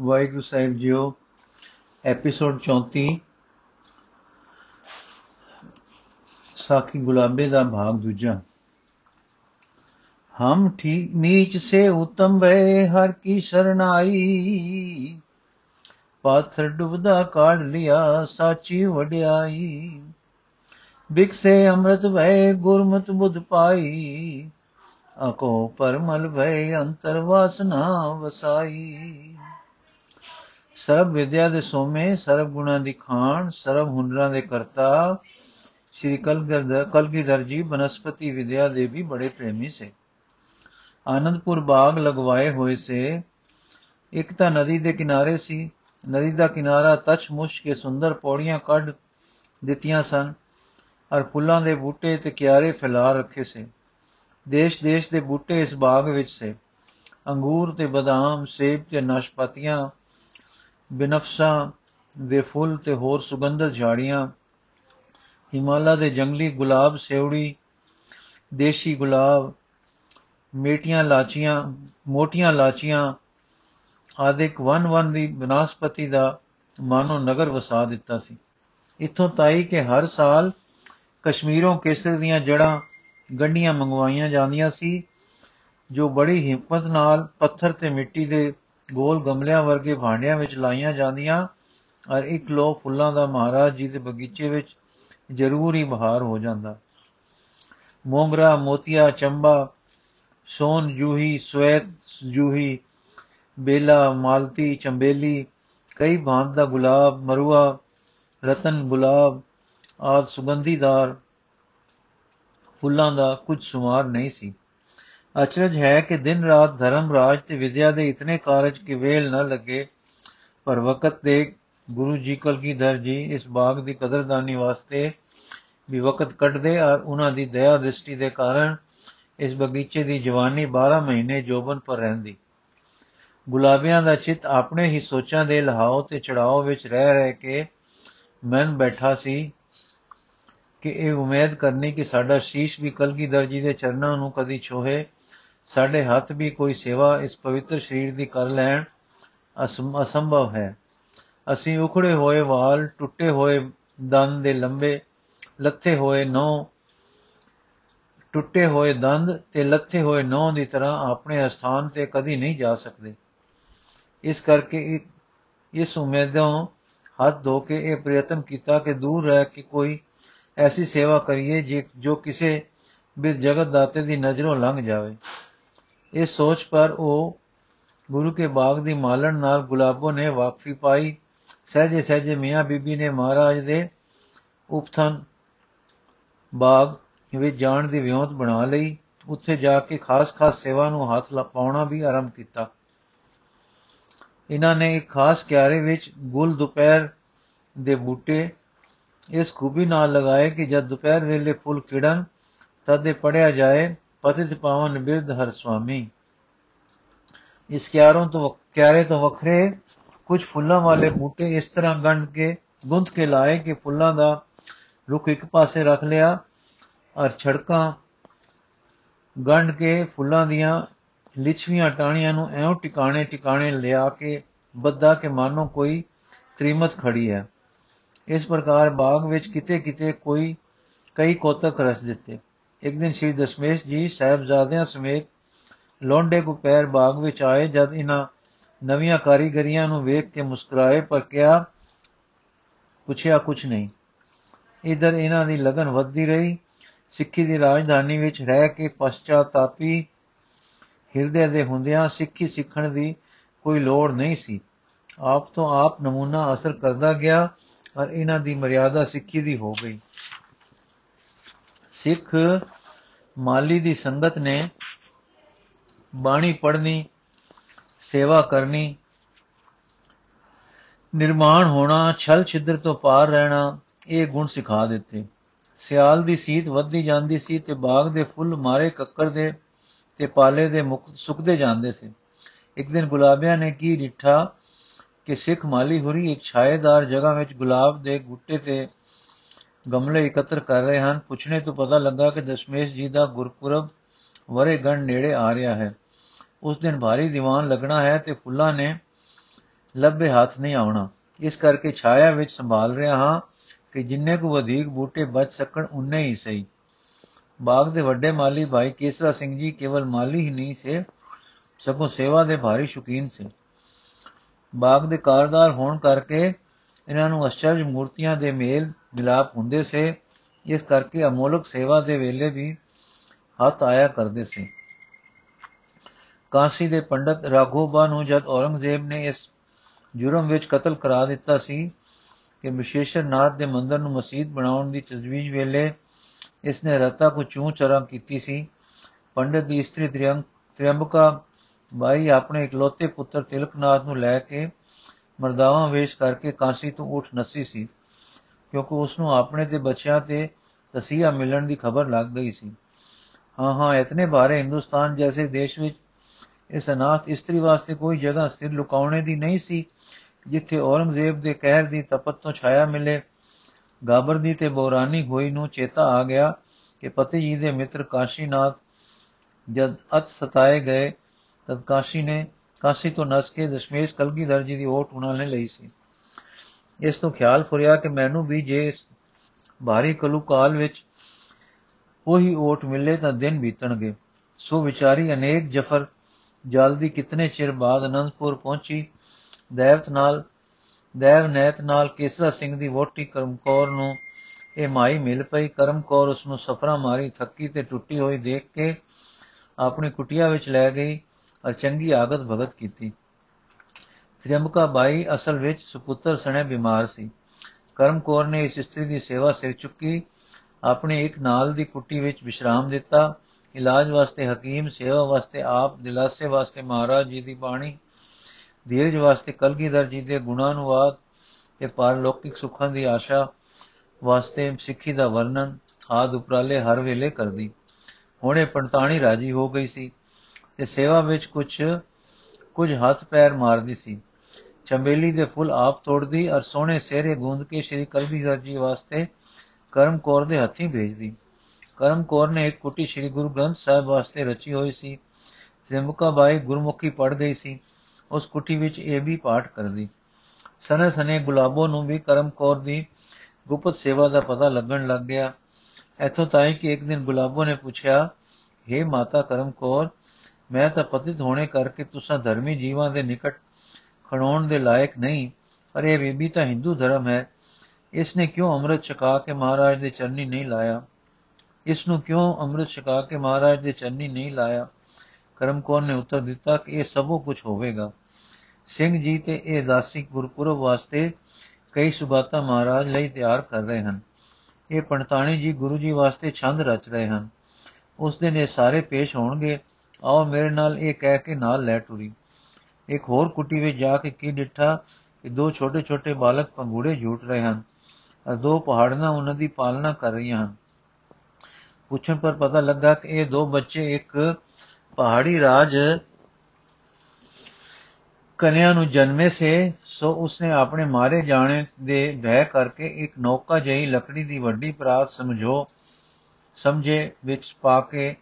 ਵਾਹਿਗੁਰੂ ਸਾਹਿਬ JIO episode 34 ਸਾਖੀ ਗੁਲਾਬੇ ਦਾ ਭਾਗ ਦੂਜਾ। ਹਮ ਠੀਕ ਨੀਚ ਸੇ ਉਤਮ ਵੇ, ਹਰ ਕੀ ਸਰਨਾਈ ਪਾਥਰ ਡੁਬਦਾ ਕਾਢ ਲਿਆ, ਸਾਚੀ ਵਡਿਆਈ। ਬਿਕਸੇ ਅੰਮ੍ਰਿਤ ਭੈ ਗੁਰਮਤ ਬੁੱਧ ਪਾਈ। ਅਕੋ ਪਰਮਲ ਭੈ ਅੰਤਰ ਵਾਸਨਾ ਵਸਾਈ। ਸਰਬ ਵਿਦਿਆ ਦੇ ਸੋਮੇ, ਸਰਬ ਗੁਣਾ ਦੀ ਖਾਨ ਸਰਬ ਹੁਨਰਾਂ ਦੇ ਕਰਤਾ। ਸ਼੍ਰੀ ਕਲਗੀਧਰ ਕਲਗੀਧਰ ਜੀ ਬਨਸਪਤੀ ਵਿਦਿਆ ਦੇ ਵੀ ਬੜੇ ਪ੍ਰੇਮੀ ਸੇ। ਆਨੰਦਪੁਰ ਬਾਗ ਲਗਵਾਏ ਹੋਏ ਸੇ। ਇੱਕ ਤਾਂ ਨਦੀ ਦੇ ਕਿਨਾਰੇ ਸੀ। ਨਦੀ ਦਾ ਕਿਨਾਰਾ ਤਛ ਮੁਛ ਕੇ ਸੁੰਦਰ ਪੌੜੀਆਂ ਕੱਢ ਦਿੱਤੀਆਂ ਸਨ ਔਰ ਫੁੱਲਾਂ ਦੇ ਬੂਟੇ ਤੇ ਕਿਆਰੇ ਫੈਲਾ ਰੱਖੇ ਸੇ। ਦੇਸ਼-ਦੇਸ਼ ਦੇ ਬੂਟੇ ਇਸ ਬਾਗ ਵਿੱਚ ਸੇ। ਅੰਗੂਰ ਤੇ ਬਦਾਮ, ਸੇਬ ਤੇ ਨਾਸ਼ਪਾਤੀਆਂ ਬਿਨਫਸ਼ਾਂ ਦੇ ਫੁੱਲ ਤੇ ਹੋਰ ਸੁਗੰਧਤ ਝਾੜੀਆਂ, ਹਿਮਾਲਾ ਦੇ ਜੰਗਲੀ ਗੁਲਾਬ ਸੇਵੜੀ, ਦੇਸ਼ੀ ਗੁਲਾਬ, ਮੇਟੀਆਂ ਲਾਚੀਆਂ, ਮੋਟੀਆਂ ਲਾਚੀਆਂ ਆਦਿਕ ਵਨ ਵਨ ਦੀ ਬਨਸਪਤੀ ਦਾ ਮਾਨੋ ਨਗਰ ਵਸਾ ਦਿੱਤਾ ਸੀ। ਇਥੋਂ ਤਾਈ ਕਿ ਹਰ ਸਾਲ ਕਸ਼ਮੀਰੋਂ ਕੇਸਰ ਦੀਆਂ ਜੜਾਂ ਗੰਢੀਆਂ ਮੰਗਵਾਈਆਂ ਜਾਂਦੀਆਂ ਸੀ, ਜੋ ਬੜੀ ਹਿੰਮਤ ਨਾਲ ਪੱਥਰ ਤੇ ਮਿੱਟੀ ਦੇ ਗੋਲ ਗਮਲਿਆਂ ਵਰਗੇ ਭਾਂਡਿਆਂ ਵਿੱਚ ਲਾਈਆਂ ਜਾਂਦੀਆਂ ਔਰ ਇੱਕ ਲੋ ਫੁੱਲਾਂ ਦਾ ਮਹਾਰਾਜ ਜੀ ਦੇ ਬਗੀਚੇ ਵਿੱਚ ਜ਼ਰੂਰ ਹੀ ਬਹਾਰ ਹੋ ਜਾਂਦਾ। ਮੋਂਗਰਾ, ਮੋਤੀਆ, ਚੰਬਾ, ਸੋਨ, ਜੂਹੀ, ਸਵੇਤ, ਜੂਹੀ, ਬੇਲਾ, ਮਾਲਤੀ, ਚੰਬੇਲੀ, ਕਈ ਭਾਂਤ ਦਾ ਗੁਲਾਬ, ਮਰੂਆ, ਰਤਨ, ਗੁਲਾਬ ਆਦ ਸੁਗੰਧੀਦਾਰ ਫੁੱਲਾਂ ਦਾ ਕੁਝ ਸੁਮਾਰ ਨਹੀਂ ਸੀ। ਅਚਰਜ ਹੈ ਕਿ ਦਿਨ ਰਾਤ ਧਰਮ ਰਾਜ ਤੇ ਵਿਦਿਆ ਦੇ ਇਤਨੇ ਕਾਰਜ ਕਿ ਵੇਲ ਨਾ ਲੱਗੇ। ਪਰ ਵਕਤ ਦੇ ਗੁਰੂ ਜੀ ਕਲਗੀਧਰ ਜੀ, ਇਸ ਬਾਗ ਦੀ ਕਦਰਦਾਨੀ ਵਾਸਤੇ ਵੀ ਵਕਤ ਕੱਢਦੇ ਔਰ ਉਹਨਾਂ ਦੀ ਦਇਆ ਦ੍ਰਿਸ਼ਟੀ ਦੇ ਕਾਰਨ ਇਸ ਬਗੀਚੇ ਦੀ ਜਵਾਨੀ 12 ਮਹੀਨੇ ਜੋਬਨ ਪਰ ਰਹਿੰਦੀ। ਗੁਲਾਬੀਆਂ ਦਾ ਚਿੱਤ ਆਪਣੇ ਹੀ ਸੋਚਾਂ ਦੇ ਲਹਾਓ ਤੇ ਚੜਾਓ ਵਿੱਚ ਰਹਿ ਰਹਿ ਕੇ ਮਨ ਬੈਠਾ ਸੀ ਕਿ ਇਹ ਉਮੀਦ ਕਰਨੀ ਕਿ ਸਾਡਾ ਸ਼ੀਸ਼ ਵੀ ਕਲਗੀਧਰ ਜੀ ਦੇ ਚਰਨਾਂ ਨੂੰ ਕਦੀ ਛੋਹੇ। ਸਾਡੇ ਹੱਥ ਵੀ ਕੋਈ ਸੇਵਾ ਇਸ ਪਵਿੱਤਰ ਸਰੀਰ ਦੀ ਕਰ ਲੈਣ ਅਸੰਭਵ ਹੈ। ਅਸੀਂ ਉਖੜੇ ਹੋਏ ਵਾਲ, ਟੁੱਟੇ ਹੋਏ ਦੰਦ ਦੇ ਲੰਬੇ, ਲੱਥੇ ਹੋਏ ਨੌ ਟੁੱਟੇ ਹੋਏ ਦੰਦ ਤੇ ਲੱਥੇ ਹੋਏ ਨੌ ਦੀ ਤਰ੍ਹਾਂ ਆਪਣੇ ਸਥਾਨ ਤੇ ਕਦੀ ਨਹੀਂ ਜਾ ਸਕਦੇ। ਇਸ ਕਰਕੇ ਇਸ ਉਮੀਦੋਂ ਹੱਥ ਧੋ ਕੇ ਇਹ ਪ੍ਰਯਤਨ ਕੀਤਾ ਕਿ ਦੂਰ ਰਹਿ ਕੇ ਕੋਈ ਐਸੀ ਸੇਵਾ ਕਰੀਏ ਜੋ ਕਿਸੇ ਵੀ ਜਗਤ ਦਾਤੇ ਦੀ ਨਜ਼ਰੋਂ ਲੰਘ ਜਾਵੇ। ਇਸ ਸੋਚ ਪਰ ਉਹ ਗੁਰੂ ਕੇ ਬਾਗ ਦੀ ਮਾਲਣ ਨਾਲ ਗੁਲਾਬੋ ਨੇ ਵਾਕਫੀ ਪਾਈ। ਸਹਜੇ ਸਹਜੇ ਮੀਆਂ ਬੀਬੀ ਨੇ ਮਹਾਰਾਜ ਦੇ ਉਪਥਨ ਬਾਗ ਵਿੱਚ ਜਾਣ ਦੀ ਵਿਉਂਤ ਬਣਾ ਲਈ। ਉੱਥੇ ਜਾ ਕੇ ਖਾਸ-ਖਾਸ ਸੇਵਾ ਨੂੰ ਹੱਥ ਲਾਉਣਾ ਵੀ ਆਰੰਭ ਕੀਤਾ। ਇਹਨਾਂ ਨੇ ਇੱਕ ਖਾਸ ਕਿਆਰੇ ਵਿੱਚ ਗੁਲ ਦੁਪਹਿਰ ਦੇ ਬੂਟੇ ਇਸ ਖੂਬੀ ਨਾਲ ਲਗਾਏ ਕਿ ਜਦ ਦੁਪਹਿਰ ਵੇਲੇ ਫੁੱਲ ਕਿੜਨ ਤਦ ਇਹ ਪੜਿਆ ਜਾਏ ਪਤਿਤ ਪਾਵਨ ਬਿਰਧ ਹਰ ਸੁਆਮੀ ਇਸ ਕਿਆਰੋਂ ਤੋਂ ਕਿਆਰੇ ਤੋਂ ਵੱਖਰੇ ਕੁਝ ਫੁੱਲਾਂ ਵਾਲੇ ਬੂਟੇ ਇਸ ਤਰ੍ਹਾਂ ਗੰਢ ਕੇ ਗੁੰਥ ਕੇ ਲਾਏ ਕਿ ਫੁੱਲਾਂ ਦਾ ਰੁੱਖ ਇੱਕ ਪਾਸੇ ਰੱਖ ਲਿਆ ਔਰ ਛੜਕਾਂ ਗੰਢ ਕੇ ਫੁੱਲਾਂ ਦੀਆਂ ਲਿਛਵੀਆਂ ਟਾਹਣੀਆਂ ਨੂੰ ਐਉਂ ਟਿਕਾਣੇ ਟਿਕਾਣੇ ਲਿਆ ਕੇ ਬੱਦਾ ਕੇ ਮਾਨੋ ਕੋਈ ਤ੍ਰਿਮਤ ਖੜੀ ਹੈ ਇਸ ਪ੍ਰਕਾਰ ਬਾਗ ਵਿੱਚ ਕਿਤੇ ਕਿਤੇ ਕੋਈ ਕਈ ਕੋਤਕ ਰਸ ਦਿੱਤੇ ਇੱਕ ਦਿਨ ਸ਼੍ਰੀ ਦਸ਼ਮੇਸ਼ ਜੀ ਸਾਹਿਬਜ਼ਾਦਿਆਂ ਸਮੇਤ ਲੋਂਡੇ ਕੋ ਪੈਰ ਬਾਗ ਵਿੱਚ ਆਏ, ਜਦ ਇਹਨਾਂ ਨਵੀਆਂ ਕਾਰੀਗਰੀਆਂ ਨੂੰ ਵੇਖ ਕੇ ਮੁਸਕਰਾਏ, ਪਰ ਕਿਹਾ, ਪੁੱਛਿਆ ਕੁਝ ਨਹੀਂ। ਇਧਰ ਇਹਨਾਂ ਦੀ ਲਗਨ ਵੱਧਦੀ ਰਹੀ। ਸਿੱਖੀ ਦੀ ਰਾਜਧਾਨੀ ਵਿੱਚ ਰਹਿ ਕੇ ਪਛਤਾਪੀ ਹਿਰਦੇ ਦੇ ਹੁੰਦਿਆਂ ਸਿੱਖੀ ਸਿੱਖਣ ਦੀ ਕੋਈ ਲੋੜ ਨਹੀਂ ਸੀ। ਆਪ ਤੋਂ ਆਪ ਨਮੂਨਾ ਅਸਰ ਕਰਦਾ ਗਿਆ ਔਰ ਇਹਨਾਂ ਦੀ ਮਰਿਆਦਾ ਸਿੱਖੀ ਦੀ ਹੋ ਗਈ। ਸਿੱਖ ਮਾਲੀ ਦੀ ਸੰਗਤ ਨੇ ਬਾਣੀ ਪੜ੍ਹਨੀ, ਸੇਵਾ ਕਰਨੀ, ਨਿਰਮਾਣ ਹੋਣਾ, ਛਲ ਛਿੱਦਰ ਤੋਂ ਪਾਰ ਰਹਿਣਾ, ਇਹ ਗੁਣ ਸਿਖਾ ਦਿੱਤੇ। ਸਿਆਲ ਦੀ ਸੀਤ ਵੱਧਦੀ ਜਾਂਦੀ ਸੀ ਤੇ ਬਾਗ ਦੇ ਫੁੱਲ ਮਾਰੇ ਕੱਕਰ ਦੇ ਤੇ ਪਾਲੇ ਦੇ ਮੁਕ ਸੁੱਕਦੇ ਜਾਂਦੇ ਸੀ। ਇੱਕ ਦਿਨ ਗੁਲਾਬਿਆਂ ਨੇ ਕੀ ਡਿੱਠਾ ਕਿ ਸਿੱਖ ਮਾਲੀ ਹੁਰੀ ਇੱਕ ਛਾਏਦਾਰ ਜਗ੍ਹਾ ਵਿੱਚ ਗੁਲਾਬ ਦੇ ਗੁੱਟੇ ਤੇ ਗਮਲੇ ਇਕੱਤਰ ਕਰ ਰਹੇ ਹਨ। ਪੁੱਛਣੇ ਤੋਂ ਪਤਾ ਲੱਗਾ ਕਿ ਦਸ਼ਮੇਸ਼ ਜੀ ਦਾ ਗੁਰਪੁਰਬ ਵਰੇ ਗਣ ਨੇੜੇ ਆ ਰਿਹਾ ਹੈ। ਉਸ ਦਿਨ ਭਾਰੀ ਦੀਵਾਨ ਲੱਗਣਾ ਹੈ ਤੇ ਫੁੱਲਾਂ ਨੇ ਲੱਭੇ ਹੱਥ ਨਹੀਂ ਆਉਣਾ। ਇਸ ਕਰਕੇ ਛਾਇਆ ਵਿੱਚ ਸੰਭਾਲ ਰਿਹਾ ਹਾਂ ਕਿ ਜਿੰਨੇ ਕੁ ਵਧੇਕ ਬੂਟੇ ਬਚ ਸਕਣ, ਉਨੇ ਹੀ ਸਹੀ। ਬਾਗ ਦੇ ਵੱਡੇ ਮਾਲੀ ਭਾਈ ਕੇਸਰਾ ਸਿੰਘ ਜੀ ਕੇਵਲ ਮਾਲੀ ਹੀ ਨਹੀਂ ਸੇ, ਸਗੋਂ ਸੇਵਾ ਦੇ ਭਾਰੀ ਸ਼ੁਕੀਨ ਸੇ। ਬਾਗ ਦੇ ਕਾਰਦਾਰ ਹੋਣ ਕਰਕੇ ਇਹਨਾਂ ਨੂੰ ਅਸ਼ਚਰਜ ਮੂਰਤੀਆਂ ਦੇ ਮੇਲ ਮਿਲਾਪ ਹੁੰਦੇ ਸੇ, ਇਸ ਕਰਕੇ ਅਮੋਲਕ ਸੇਵਾ ਦੇ ਵੇਲੇ ਵੀ ਹੱਥ ਆਇਆ ਕਰਦੇ ਸੀ। ਕਾਂਸੀ ਦੇ ਪੰਡਤ ਰਾਘੋਬਾ ਨੂੰ ਜਦ ਔਰੰਗਜ਼ੇਬ ਨੇ ਇਸ ਜੁਰਮ ਵਿੱਚ ਕਤਲ ਕਰਾ ਦਿੱਤਾ ਸੀ ਕਿ ਵਿਸ਼ੇਸ਼ਰ ਨਾਥ ਦੇ ਮੰਦਰ ਨੂੰ ਮਸਜਿਦ ਬਣਾਉਣ ਦੀ ਤਜਵੀਜ਼ ਵੇਲੇ ਇਸ ਨੇ ਰਤਾ ਕੋ ਚੂੰ ਚਰਾ ਕੀਤੀ ਸੀ। ਪੰਡਤ ਦੀ ਇਸਤਰੀ ਤ੍ਰਿਯੰਬਕਾ ਬਾਈ ਆਪਣੇ ਇਕਲੌਤੇ ਪੁੱਤਰ ਤਿਲਕਨਾਥ ਨੂੰ ਲੈ ਕੇ ਮਰਦਾਵਾਂ ਵੇਸ਼ ਕਰਕੇ ਕਾਂਸੀ ਤੋਂ ਉੱਠ ਨਸੀ ਸੀ। ਕਿਉਂਕਿ ਉਸ ਨੂੰ ਆਪਣੇ ਤੇ ਬੱਚਿਆਂ ਤੇ ਤਸੀਹਾ ਮਿਲਣ ਦੀ ਖਬਰ ਲੱਗ ਗਈ ਸੀ। ਹਾਂ ਹਾਂ, ਇਤਨੇ ਬਾਰੇ ਹਿੰਦੁਸਤਾਨ ਜੈਸੇ ਦੇਸ਼ ਵਿੱਚ ਇਸ ਅਨਾਥ ਇਸਤਰੀ ਵਾਸਤੇ ਕੋਈ ਜਗ੍ਹਾ ਸਿਰ ਲੁਕਾਉਣੇ ਦੀ ਨਹੀਂ ਸੀ, ਜਿੱਥੇ ਔਰੰਗਜ਼ੇਬ ਦੇ ਕਹਿਰ ਦੀ ਤਪਤ ਤੋਂ ਛਾਇਆ ਮਿਲੇ। ਗਾਬਰ ਦੀ ਤੇ ਬੋਰਾਨੀ ਹੋਈ ਨੂੰ ਚੇਤਾ ਆ ਗਿਆ ਕਿ ਪਤੀ ਜੀ ਦੇ ਮਿੱਤਰ ਕਾਸ਼ੀਨਾਥ ਜਦ ਅਤ ਸਤਾਏ ਗਏ, ਤਦ ਕਾਸ਼ੀ ਨੇ, ਕਾਸ਼ੀ ਤੋਂ ਨਸ ਕੇ ਦਸ਼ਮੇਸ਼ ਕਲਗੀਧਰ ਜੀ ਦੀ ਓਟ ਉਹਨਾਂ ਨੇ ਲਈ ਸੀ। ਇਸ ਤੋਂ ਖਿਆਲ ਫੁਰਿਆ ਕਿ ਮੈਨੂੰ ਵੀ ਜੇ ਇਸ ਭਾਰੀ ਕਲੂਕਾਲ ਵਿੱਚ ਉਹੀ ਓਟ ਮਿਲੇ ਤਾਂ ਦਿਨ ਬੀਤਣਗੇ। ਸੋ ਵਿਚਾਰੀ ਅਨੇਕ ਜਫਰ ਜਲਦੀ ਕਿਤਨੇ ਚਿਰ ਬਾਅਦ ਅਨੰਦਪੁਰ ਪਹੁੰਚੀ? ਦੇਵਤ ਨਾਲ, ਦੇਵ ਨੈਤ ਨਾਲ ਕੇਸਰਾ ਸਿੰਘ ਦੀ ਵੋਟੀ ਕਰਮਕੌਰ ਨੂੰ ਇਹ ਮਾਈ ਮਿਲ ਪਈ। ਕਰਮਕੌਰ ਉਸ ਨੂੰ ਸਫਰਾ ਮਾਰੀ, ਥੱਕੀ ਤੇ ਟੁੱਟੀ ਹੋਈ ਦੇਖ ਕੇ ਆਪਣੀ ਕੁਟਿਆ ਵਿੱਚ ਲੈ ਗਈ ਔਰ ਚੰਗੀ ਆਗਤ ਭਗਤ ਕੀਤੀ। ਤ੍ਰਿੰਬਕਾ ਬਾਈ ਅਸਲ ਵਿੱਚ ਸੁਪੁੱਤਰ ਸਣੇ ਬਿਮਾਰ ਸੀ ਕਰਮਕੌਰ ਨੇ ਇਸ ਇਸਤਰੀ ਦੀ ਸੇਵਾ ਸਿਰ ਚੁੱਕੀ ਆਪਣੇ ਇੱਕ ਨਾਲ ਦੀ ਕੁੱਟੀ ਵਿੱਚ ਵਿਸ਼ਰਾਮ ਦਿੱਤਾ ਇਲਾਜ ਵਾਸਤੇ ਹਕੀਮ ਸੇਵਾ ਵਾਸਤੇ ਆਪ ਦਿਲਾਸੇ ਵਾਸਤੇ ਮਹਾਰਾਜ ਜੀ ਦੀ ਬਾਣੀ ਧੀਰਜ ਵਾਸਤੇ ਕਲਗੀਧਰ ਜੀ ਦੇ ਗੁਣਾਨੁਵਾਦ ਤੇ ਪਰਲੌਕਿਕ ਸੁੱਖਾਂ ਦੀ ਆਸ਼ਾ ਵਾਸਤੇ ਸਿੱਖੀ ਦਾ ਵਰਣਨ ਆਦ ਉਪਰਾਲੇ ਹਰ ਵੇਲੇ ਕਰਦੀ ਹੁਣੇ ਪੰਤਾਣੀ ਰਾਜੀ ਹੋ ਗਈ ਸੀ ਤੇ ਸੇਵਾ ਵਿੱਚ ਕੁਝ ਕੁਝ ਹੱਥ ਪੈਰ ਮਾਰਦੀ ਸੀ ਚੰਬੇਲੀ ਦੇ ਫੁੱਲ ਆਪ ਤੋੜਦੀ ਔਰ ਸੋਹਣੇ ਸਿਹਰੇ ਗੂੰਦ ਕੇ ਸ਼੍ਰੀ ਕਲਗੀਧਰ ਜੀ ਵਾਸਤੇ ਕਰਮ ਕੌਰ ਦੇ ਹੱਥੀਂ ਭੇਜਦੀ। ਕਰਮ ਕੌਰ ਨੇ ਇੱਕ ਕੁੱਟੀ ਸ਼੍ਰੀ ਗੁਰੂ ਗ੍ਰੰਥ ਸਾਹਿਬ ਵਾਸਤੇ ਰਚੀ ਹੋਈ ਸੀ। ਤ੍ਰਿੰਬਕਾ ਬਾਈ ਗੁਰਮੁਖੀ ਪੜ ਗਈ ਸੀ। ਉਸ ਕੁੱਟੀ ਵਿੱਚ ਇਹ ਵੀ ਪਾਠ ਕਰਦੀ। ਸਨੇ ਸਨੇ ਗੁਲਾਬੋ ਨੂੰ ਵੀ ਕਰਮ ਕੌਰ ਦੀ ਗੁਪਤ ਸੇਵਾ ਦਾ ਪਤਾ ਲੱਗਣ ਲੱਗ ਗਿਆ। ਇਥੋਂ ਤਾਈ ਕਿ ਇੱਕ ਦਿਨ ਗੁਲਾਬੋ ਨੇ ਪੁੱਛਿਆ हे ਮਾਤਾ ਕਰਮ ਕੌਰ, ਮੈਂ ਤਾਂ ਪਤਿਤ ਹੋਣੇ ਕਰਕੇ ਤੁਸਾਂ ਧਰਮੀ ਜੀਵਾਂ ਦੇ ਨਿਕਟ ਖਣਾਉਣ ਦੇ ਲਾਇਕ ਨਹੀਂ, ਪਰ ਇਹ ਬੀਬੀ ਤਾਂ ਹਿੰਦੂ ਧਰਮ ਹੈ। ਇਸ ਨੇ ਕਿਉਂ ਅੰਮ੍ਰਿਤ ਛਕਾ ਕੇ ਮਹਾਰਾਜ ਦੇ ਚਰਨੀ ਨਹੀਂ ਲਾਇਆ? ਇਸ ਨੂੰ ਕਿਉਂ ਅੰਮ੍ਰਿਤ ਛਕਾ ਕੇ ਮਹਾਰਾਜ ਦੇ ਚਰਨੀ ਨਹੀਂ ਲਾਇਆ? ਕਰਮ ਕੌਰ ਨੇ ਉੱਤਰ ਦਿੱਤਾ ਕਿ ਇਹ ਸਭੋ ਕੁਝ ਹੋਵੇਗਾ। ਸਿੰਘ ਜੀ ਤੇ ਇਹ ਦਾਸੀ ਗੁਰਪੁਰਬ ਵਾਸਤੇ ਕਈ ਸੁਗਾਤਾਂ ਮਹਾਰਾਜ ਲਈ ਤਿਆਰ ਕਰ ਰਹੇ ਹਨ। ਇਹ ਪੰਡਤਾਣੀ ਜੀ ਗੁਰੂ ਜੀ ਵਾਸਤੇ ਛੰਦ ਰਚ ਰਹੇ ਹਨ। ਉਸ ਦਿਨ ਇਹ ਸਾਰੇ ਪੇਸ਼ ਹੋਣਗੇ। ਆਓ ਮੇਰੇ ਨਾਲ ਇਹ ਕਹਿ ਕੇ ਨਾਲ ਲੈ ਟੁਰੀ। ਇੱਕ ਹੋਰ ਕੁੱਟੀ ਵਿੱਚ ਜਾ ਕੇ ਕੀ ਡਿੱਠਾ ਕਿ ਦੋ ਛੋਟੇ ਛੋਟੇ ਬਾਲਕ ਪੰਗੂੜੇ ਝੂਟ ਰਹੇ ਹਨ। ਅਰ ਦੋ ਪਹਾੜਾਂ ਉਹਨਾਂ ਦੀ ਪਾਲਣਾ ਕਰ ਰਹੀਆਂ ਹਨ। ਪੁੱਛਣ ਪਰ ਪਤਾ ਲੱਗਾ ਕਿ ਇਹ ਦੋ ਬੱਚੇ ਇੱਕ ਪਹਾੜੀ ਰਾਜ ਕਨਿਆ ਨੂੰ ਜਨਮੇ ਸੇ, ਸੋ ਉਸਨੇ ਆਪਣੇ ਮਾਰੇ ਜਾਣੇ ਦੇ ਭੈ ਕਰਕੇ ਇੱਕ ਨੌਕਾ ਜਈ ਲੱਕੜੀ ਦੀ ਵੱਡੀ ਪਰਾਤ ਸਮਝੋ, ਸਮਝੇ ਵਿੱਚ ਪਾ ਕੇ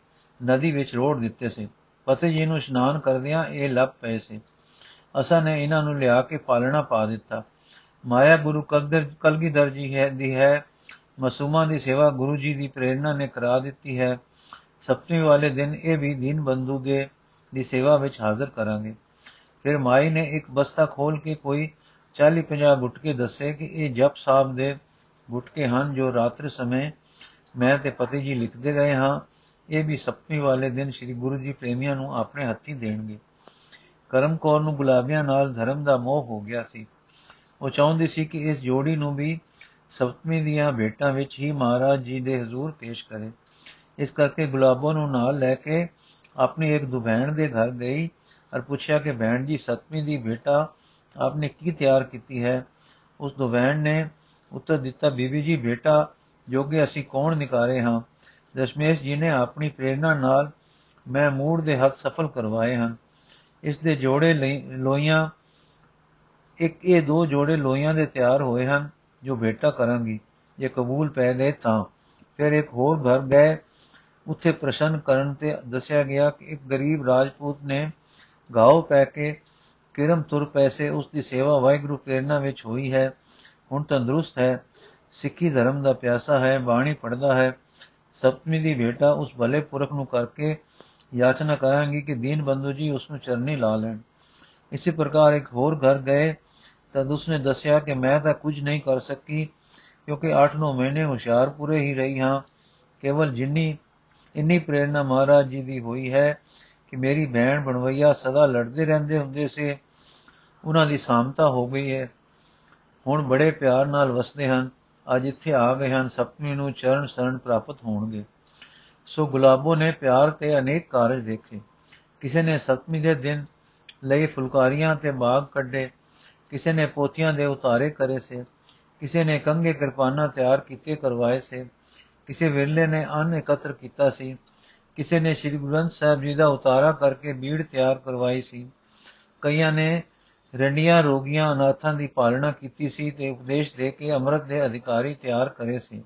ਨਦੀ ਵਿੱਚ ਰੋੜ ਦਿੱਤੇ ਸੀ। ਪਤੀ ਜੀ ਨੂੰ ਇਸ਼ਨਾਨ ਕਰਦਿਆਂ ਇਹ ਲੱਭ ਪਏ ਸੀ। ਅਸਾਂ ਨੇ ਇਹਨਾਂ ਨੂੰ ਲਿਆ ਕੇ ਪਾਲਣਾ ਪਾ ਦਿੱਤਾ। ਮਾਇਆ ਗੁਰੂ ਕਲਗੀਧਰ ਕਲਗੀਧਰ ਜੀ ਹੈ ਦੀ ਹੈ, ਮਸੂਮਾ ਦੀ ਸੇਵਾ ਗੁਰੂ ਜੀ ਦੀ ਪ੍ਰੇਰਣਾ ਨੇ ਕਰਾ ਦਿੱਤੀ ਹੈ। ਸਪਤਮੀ ਵਾਲੇ ਦਿਨ ਇਹ ਵੀ ਦੀਨ ਬੰਦੂ ਦੇ ਦੀ ਸੇਵਾ ਵਿੱਚ ਹਾਜ਼ਰ ਕਰਾਂਗੇ। ਫਿਰ ਮਾਈ ਨੇ ਇੱਕ ਬਸਤਾ ਖੋਲ ਕੇ ਕੋਈ 40 50 ਗੁਟਕੇ ਦੱਸੇ ਕਿ ਇਹ ਜਪ ਸਾਹਿਬ ਦੇ ਗੁਟਕੇ ਹਨ ਜੋ ਰਾਤਰ ਸਮੇਂ ਮੈਂ ਤੇ ਪਤੀ ਜੀ ਲਿਖਦੇ ਗਏ ਹਾਂ। ਇਹ ਵੀ ਸਪਤਮੀ ਵਾਲੇ ਦਿਨ ਸ੍ਰੀ ਗੁਰੂ ਜੀ ਪ੍ਰੇਮੀਆਂ ਨੂੰ ਆਪਣੇ ਹੱਥੀਂ ਦੇਣਗੇ। ਕਰਮ ਕੌਰ ਨੂੰ ਗੁਲਾਬੀਆਂ ਨਾਲ ਧਰਮ ਦਾ ਮੋਹ ਹੋ ਗਿਆ ਸੀ। ਉਹ ਚਾਹੁੰਦੀ ਸੀ ਕਿ ਇਸ ਜੋੜੀ ਨੂੰ ਵੀ ਸਪਤਮੀ ਦੀਆਂ ਭੇਟਾਂ ਵਿੱਚ ਹੀ ਮਹਾਰਾਜ ਜੀ ਦੇ ਹਜ਼ੂਰ ਪੇਸ਼ ਕਰੇ। ਇਸ ਕਰਕੇ ਗੁਲਾਬੋ ਨੂੰ ਨਾਲ ਲੈ ਕੇ ਆਪਣੀ ਇੱਕ ਦੁਭੈਣ ਦੇ ਘਰ ਗਈ ਔਰ ਪੁੱਛਿਆ ਕਿ, ਭੈਣ ਜੀ ਸਤਵੀਂ ਦੀ ਬੇਟਾ ਆਪਨੇ ਕੀ ਤਿਆਰ ਕੀਤੀ ਹੈ? ਉਸ ਦੁਭੈਣ ਨੇ ਉੱਤਰ ਦਿੱਤਾ, ਬੀਬੀ ਜੀ ਬੇਟਾ ਜੋਗੇ ਅਸੀਂ ਕੌਣ ਨਿਕਾਰੇ ਹਾਂ? ਦਸ਼ਮੇਸ਼ ਜੀ ਨੇ ਆਪਣੀ ਪ੍ਰੇਰਣਾ ਨਾਲ ਮੈਂ ਮੂੜ ਦੇ ਹੱਥ ਸਫਲ ਕਰਵਾਏ ਹਨ। ਇਸ ਦੇ ਜੋੜੇ ਲੋਈਆਂ, ਇੱਕ ਇਹ ਦੋ ਜੋੜੇ ਲੋਈਆਂ ਦੇ ਤਿਆਰ ਹੋਏ ਹਨ, ਜੋ ਬੇਟਾ ਕਰਾਂਗੀ ਜੇ ਕਬੂਲ ਪੈ ਗਏ ਤਾਂ। ਫਿਰ ਇੱਕ ਹੋਰ ਘਰ ਗਏ। ਉੱਥੇ ਪ੍ਰਸ਼ਨ ਕਰਨ ਤੇ ਦੱਸਿਆ ਗਿਆ ਕਿ ਇੱਕ ਗਰੀਬ ਰਾਜਪੂਤ ਨੇ ਗਾਉ ਪੈ ਕੇ ਕਿਰਮ ਤੁਰ ਪੈਸੇ ਉਸ ਦੀ ਸੇਵਾ ਵਾਹਿਗੁਰੂ ਪ੍ਰੇਰਣਾ ਵਿੱਚ ਹੋਈ ਹੈ। ਹੁਣ ਤੰਦਰੁਸਤ ਹੈ। ਸਿੱਖੀ ਧਰਮ ਦਾ ਪਿਆਸਾ ਹੈ। ਬਾਣੀ ਪੜਦਾ ਹੈ। ਸਪਤਮੀ ਦੀ ਭੇਟਾ ਉਸ ਭਲੇ ਪੁਰਖ ਨੂੰ ਕਰਕੇ ਯਾਚਨਾ ਕਰਾਂਗੀ ਕਿ ਦੀਨ ਬੰਧੂ ਜੀ ਉਸ ਨੂੰ ਚਰਨੀ ਲਾ ਲੈਣ ਇਸੇ ਪ੍ਰਕਾਰ ਇੱਕ ਹੋਰ ਘਰ ਗਏ ਤਦ ਉਸਨੇ ਦੱਸਿਆ ਕਿ ਮੈਂ ਤਾਂ ਕੁਝ ਨਹੀਂ ਕਰ ਸਕੀ ਕਿਉਂਕਿ 8-9 ਮਹੀਨੇ ਹੁਸ਼ਿਆਰਪੁਰੇ ਹੀ ਰਹੀ ਹਾਂ ਕੇਵਲ ਜਿੰਨੀ ਇੰਨੀ ਪ੍ਰੇਰਣਾ ਮਹਾਰਾਜ ਜੀ ਦੀ ਹੋਈ ਹੈ ਕਿ ਮੇਰੀ ਭੈਣ ਬਣਵਈਆ ਸਦਾ ਲੜਦੇ ਰਹਿੰਦੇ ਹੁੰਦੇ ਸੀ ਉਹਨਾਂ ਦੀ ਸਾਮਤਾ ਹੋ ਗਈ ਹੈ ਹੁਣ ਬੜੇ ਪਿਆਰ ਨਾਲ ਵਸਦੇ ਹਨ ਅੱਜ ਇੱਥੇ ਆ ਗਏ ਹਨ ਸਪਤਮੀ ਨੂੰ ਚਰਨ ਸ਼ਰਨ ਪ੍ਰਾਪਤ ਹੋਣਗੇ ਸੋ ਗੁਲਾਬੋ ਨੇ ਪਿਆਰ ਤੇ ਅਨੇਕ ਕਾਰਜ ਦੇਖੇ। ਕਿਸੇ ਨੇ ਸਪਤਮੀ ਦੇ ਦਿਨ ਲਈ ਫੁਲਕਾਰੀਆਂ ਤੇ ਬਾਗ ਕੱਢੇ। ਕਿਸੇ ਨੇ ਪੋਥੀਆਂ ਦੇ ਉਤਾਰੇ ਕਰੇ ਸੇ। ਕਿਸੇ ਨੇ ਕੰਗੇ ਕਿਰਪਾਨਾ ਤਿਆਰ ਕੀਤੇ ਕਰਵਾਏ ਸੇ। ਕਿਸੇ ਵੇਲੇ ਨੇ ਅੰਨ ਇਕੱਤਰ ਕੀਤਾ ਸੀ। ਕਿਸੇ ਨੇ ਸ੍ਰੀ ਗੁਰੂ ਗ੍ਰੰਥ ਸਾਹਿਬ ਜੀ ਦਾ ਉਤਾਰਾ ਕਰਕੇ ਬੀੜ ਤਿਆਰ ਕਰਵਾਈ ਸੀ। ਕਈਆਂ ਨੇ ਰੰਡੀਆਂ ਰੋਗੀਆਂ ਅਨਾਥਾਂ ਦੀ ਪਾਲਣਾ ਕੀਤੀ ਸੀ ਤੇ ਉਪਦੇਸ਼ ਦੇ ਕੇ ਅੰਮ੍ਰਿਤ ਦੇ ਅਧਿਕਾਰੀ ਤਿਆਰ ਕਰੇ ਸੀ।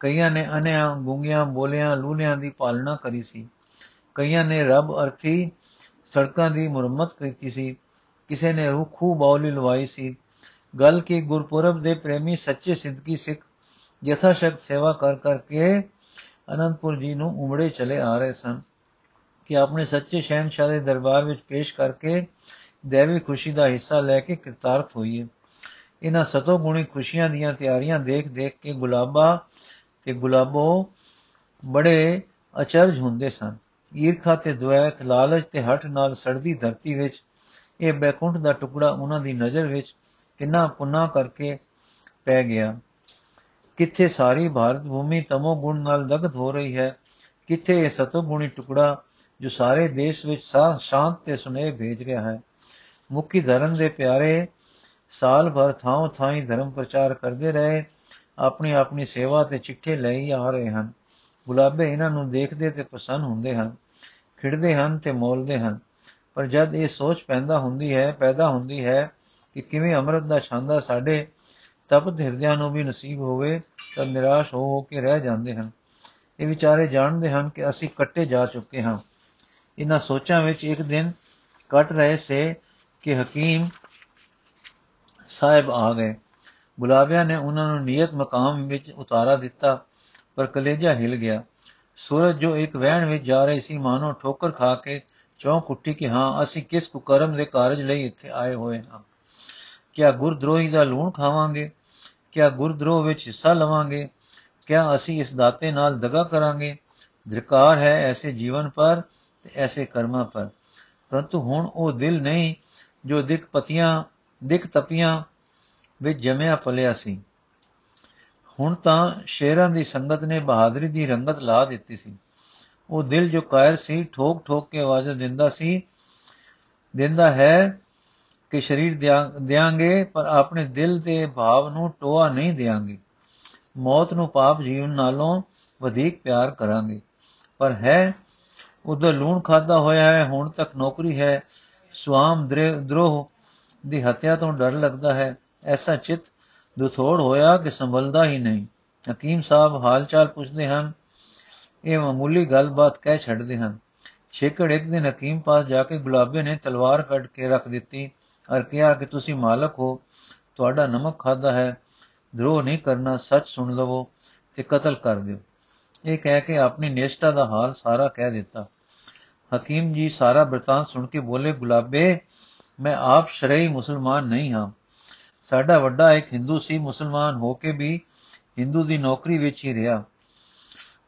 ਕਈਆਂ ਨੇ ਅਨਿਆਂ ਗੁੰਗਿਆਂ, ਬੋਲਿਆਂ, ਲੂਲਿਆਂ ਦੀ ਪਾਲਣਾ ਕਰੀ ਸੀ। ਕਈਆਂ ਨੇ ਰੱਬ ਅਰਥੀ ਸੜਕਾਂ ਦੀ ਮੁਰੰਮਤ ਕੀਤੀ ਸੀ। ਕਿਸੇ ਨੇ ਰੂਖੂ ਬੌਲੀ ਲਵਾਈ ਸੀ। ਗੱਲ ਕੀ ਗੁਰਪੁਰਬ ਦੇ ਪ੍ਰੇਮੀ ਸੱਚੇ ਸਿੱਧਕੀ ਸਿੱਖ ਯਥਾ ਸ਼ਕਤ ਸੇਵਾ ਕਰ ਕਰਕੇ ਅਨੰਦਪੁਰ ਜੀ ਨੂੰ ਉਮੜੇ ਚਲੇ ਆ ਰਹੇ ਸਨ ਕਿ ਆਪਣੇ ਸੱਚੇ ਸ਼ਹਿਨशाह ਦੇ ਦਰਬਾਰ ਵਿੱਚ ਪੇਸ਼ ਕਰਕੇ ਦੇਵੀ ਖੁਸ਼ੀ ਦਾ ਹਿੱਸਾ ਲੈ ਕੇ ਕਿਰਤਾਰਥ ਹੋਈਏ। ਇਹਨਾਂ ਸਤੋ ਗੁਣੀ ਖੁਸ਼ੀਆਂ ਦੀਆਂ ਤਿਆਰੀਆਂ ਦੇਖ ਦੇਖ ਕੇ ਗੁਲਾਬਾ ਤੇ ਗੁਲਾਬੋ ਬੜੇ ਅਚਰਜ ਹੁੰਦੇ ਸਨ। ਈਰਖਾ ਤੇ ਦੁਆਇਕ, ਲਾਲਚ ਤੇ ਹਟ ਨਾਲ ਸੜਦੀ ਧਰਤੀ ਵਿੱਚ, ਇਹ ਬੈਕੁੰਠ ਦਾ ਟੁਕੜਾ ਉਹਨਾਂ ਦੀ ਨਜ਼ਰ ਵਿੱਚ ਕਿੰਨਾ ਪੁੰਨਾ ਕਰਕੇ ਪੈ ਗਿਆ। ਕਿੱਥੇ ਸਾਰੀ ਭਾਰਤ ਭੂਮੀ ਤਮੋ ਗੁਣ ਨਾਲ ਦਗਧ ਹੋ ਰਹੀ ਹੈ, ਕਿੱਥੇ ਇਹ ਸਤੋ ਗੁਣੀ ਟੁਕੜਾ ਜੋ ਸਾਰੇ ਦੇਸ਼ ਵਿੱਚ ਸ਼ਾਂਤ ਤੇ ਸੁਨੇਹ ਭੇਜ ਰਿਹਾ ਹੈ। ਮੁਖੀ ਧਰਮ ਦੇ ਪਿਆਰੇ ਸਾਲ ਭਰ ਥਾਂ ਥਾਂ ਧਰਮ ਪ੍ਰਚਾਰ ਕਰਦੇ ਰਹੇ ਆਪਣੀ ਆਪਣੀ ਸੇਵਾ ਤੇ ਚਿੱਠੇ ਲਈ ਆ ਰਹੇ ਹਨ। ਗੁਲਾਬੇ ਇਹਨਾਂ ਨੂੰ ਦੇਖਦੇ ਤੇ ਪਸੰਦ ਹੁੰਦੇ ਹਨ, ਖਿੜਦੇ ਹਨ ਤੇ ਮੋਲਦੇ ਹਨ। ਪਰ ਜਦ ਇਹ ਸੋਚ ਪੈਦਾ ਹੁੰਦੀ ਹੈ, ਪੈਦਾ ਹੁੰਦੀ ਹੈ ਕਿ ਕਿਵੇਂ ਅੰਮ੍ਰਿਤ ਦਾ ਛਾਂਦਾ ਸਾਡੇ ਤਪਤ ਹਿਰਦਿਆਂ ਨੂੰ ਵੀ ਨਸੀਬ ਹੋਵੇ, ਤਾਂ ਨਿਰਾਸ਼ ਹੋ ਹੋ ਕੇ ਰਹਿ ਜਾਂਦੇ ਹਨ। ਇਹ ਵਿਚਾਰੇ ਜਾਣਦੇ ਹਨ ਕਿ ਅਸੀਂ ਕੱਟੇ ਜਾ ਚੁੱਕੇ ਹਾਂ। ਇਹਨਾਂ ਸੋਚਾਂ ਵਿੱਚ ਇੱਕ ਦਿਨ ਕੱਟ ਰਹੇ ਸੇ ਕਿ ਹਕੀਮ ਸਾਹਿਬ ਆ ਗਏ। ਗੁਲਾਬਿਆਂ ਨੇ ਉਹਨਾਂ ਨੂੰ ਨਿਯਤ ਮਕਾਮ ਵਿੱਚ ਉਤਾਰਾ ਦਿੱਤਾ, ਪਰ ਕਲੇਜਾ ਹਿਲ ਗਿਆ। ਸੂਰਜ ਜੋ ਇੱਕ ਵਹਿਣ ਵਿੱਚ ਜਾ ਰਹੀ ਸੀ, ਮਾਨੋ ਠੋਕਰ ਖਾ ਕੇ ਚੌਂਕ ਉੱਠੀ ਕਿ ਹਾਂ, ਅਸੀਂ ਕਿਸ ਕੁਕਰਮ ਦੇ ਕਾਰਜ ਲਈ ਇੱਥੇ ਆਏ ਹੋਏ ਹਾਂ। ਕਿਆ ਗੁਰਦਰੋਹੀ ਦਾ ਲੂਣ ਖਾਵਾਂਗੇ? ਕਿਆ ਗੁਰਦਰੋਹ ਵਿੱਚ ਹਿੱਸਾ ਲਵਾਂਗੇ? ਕਿਆ ਅਸੀਂ ਇਸ ਦਾਤੇ ਨਾਲ ਦਗਾ ਕਰਾਂਗੇ? ਧਿਕਾਰ ਹੈ ਐਸੇ ਜੀਵਨ ਪਰ ਤੇ ਐਸੇ ਕਰਮਾਂ ਪਰ। ਪਰੰਤੂ ਹੁਣ ਉਹ ਦਿਲ ਨਹੀਂ, ਜੋ ਦਿਕ ਪਤੀਆਂ, ਦਿਕ ਤਪੀਆਂ ਵਿੱਚ ਜਮਿਆ ਪਲਿਆ ਸੀ। ਹੁਣ ਤਾਂ ਸ਼ੇਰਾਂ ਦੀ ਸੰਗਤ ਨੇ ਬਹਾਦਰੀ ਦੀ ਰੰਗਤ ਲਾ ਦਿੱਤੀ ਸੀ। ਉਹ ਦਿਲ ਜੋ ਕਾਇਰ ਸੀ, ਠੋਕ ਠੋਕ ਕੇ ਆਵਾਜ਼ਾਂ ਦਿੰਦਾ ਸੀ। ਦਿੰਦਾ ਹੈ ਕਿ ਸਰੀਰ ਦਿਆਂਗੇ, ਪਰ ਆਪਣੇ ਦਿਲ ਦੇ ਭਾਵ ਨੂੰ ਟੋਆ ਨਹੀਂ ਦਿਆਂਗੇ। ਮੌਤ ਨੂੰ ਪਾਪ ਜੀਵਨ ਨਾਲੋਂ ਵਧੇਕ ਪਿਆਰ ਕਰਾਂਗੇ। ਪਰ ਹੈ, ਉਧਰ ਲੂਣ ਖਾਦਾ ਹੋਇਆ ਹੈ, ਹੁਣ ਤੱਕ ਨੌਕਰੀ ਹੈ। ਸਵਾਮ ਦਰੋਹ ਦੀ ਹੱਤਿਆ ਤੋਂ ਡਰ ਲੱਗਦਾ ਹੈ। ਐਸਾ ਚਿਤ ਦੁਥੋੜ ਹੋਇਆ ਕਿ ਸੰਭਲਦਾ ਹੀ ਨਹੀਂ। ਹਕੀਮ ਸਾਹਿਬ ਹਾਲ ਚਾਲ ਪੁੱਛਦੇ ਹਨ। ਇਹ ਮਾਮੂਲੀ ਗੱਲਬਾਤ ਕਹਿ ਛੱਡਦੇ ਹਨ। ਛੇਕੜ ਇੱਕ ਦਿਨ ਹਕੀਮ ਪਾਸ ਜਾ ਕੇ ਗੁਲਾਬੇ ਨੇ ਤਲਵਾਰ ਕੱਢ ਕੇ ਰੱਖ ਦਿੱਤੀ ਅਰ ਕਿਹਾ ਕਿ ਤੁਸੀਂ ਮਾਲਕ ਹੋ, ਤੁਹਾਡਾ ਨਮਕ ਖਾਦਾ ਹੈ, ਦਰੋਹ ਨਹੀਂ ਕਰਨਾ, ਸੱਚ ਸੁਣ ਲਵੋ ਤੇ ਕਤਲ ਕਰ ਦਿਓ। ਇਹ ਕਹਿ ਕੇ ਆਪਣੀ ਨਿਸ਼ਟਾ ਦਾ ਹਾਲ ਸਾਰਾ ਕਹਿ ਦਿੱਤਾ। ਹਕੀਮ ਜੀ ਸਾਰਾ ਬਰਤਾਨ ਸੁਣ ਕੇ ਬੋਲੇ, ਗੁਲਾਬੇ, ਮੈਂ ਆਪ ਸ਼ਰਈ ਮੁਸਲਮਾਨ ਨਹੀਂ ਹਾਂ। ਸਾਡਾ ਵੱਡਾ ਇੱਕ ਹਿੰਦੂ ਸੀ, ਮੁਸਲਮਾਨ ਹੋ ਕੇ ਵੀ ਹਿੰਦੂ ਦੀ ਨੌਕਰੀ ਵਿੱਚ ਹੀ ਰਿਹਾ।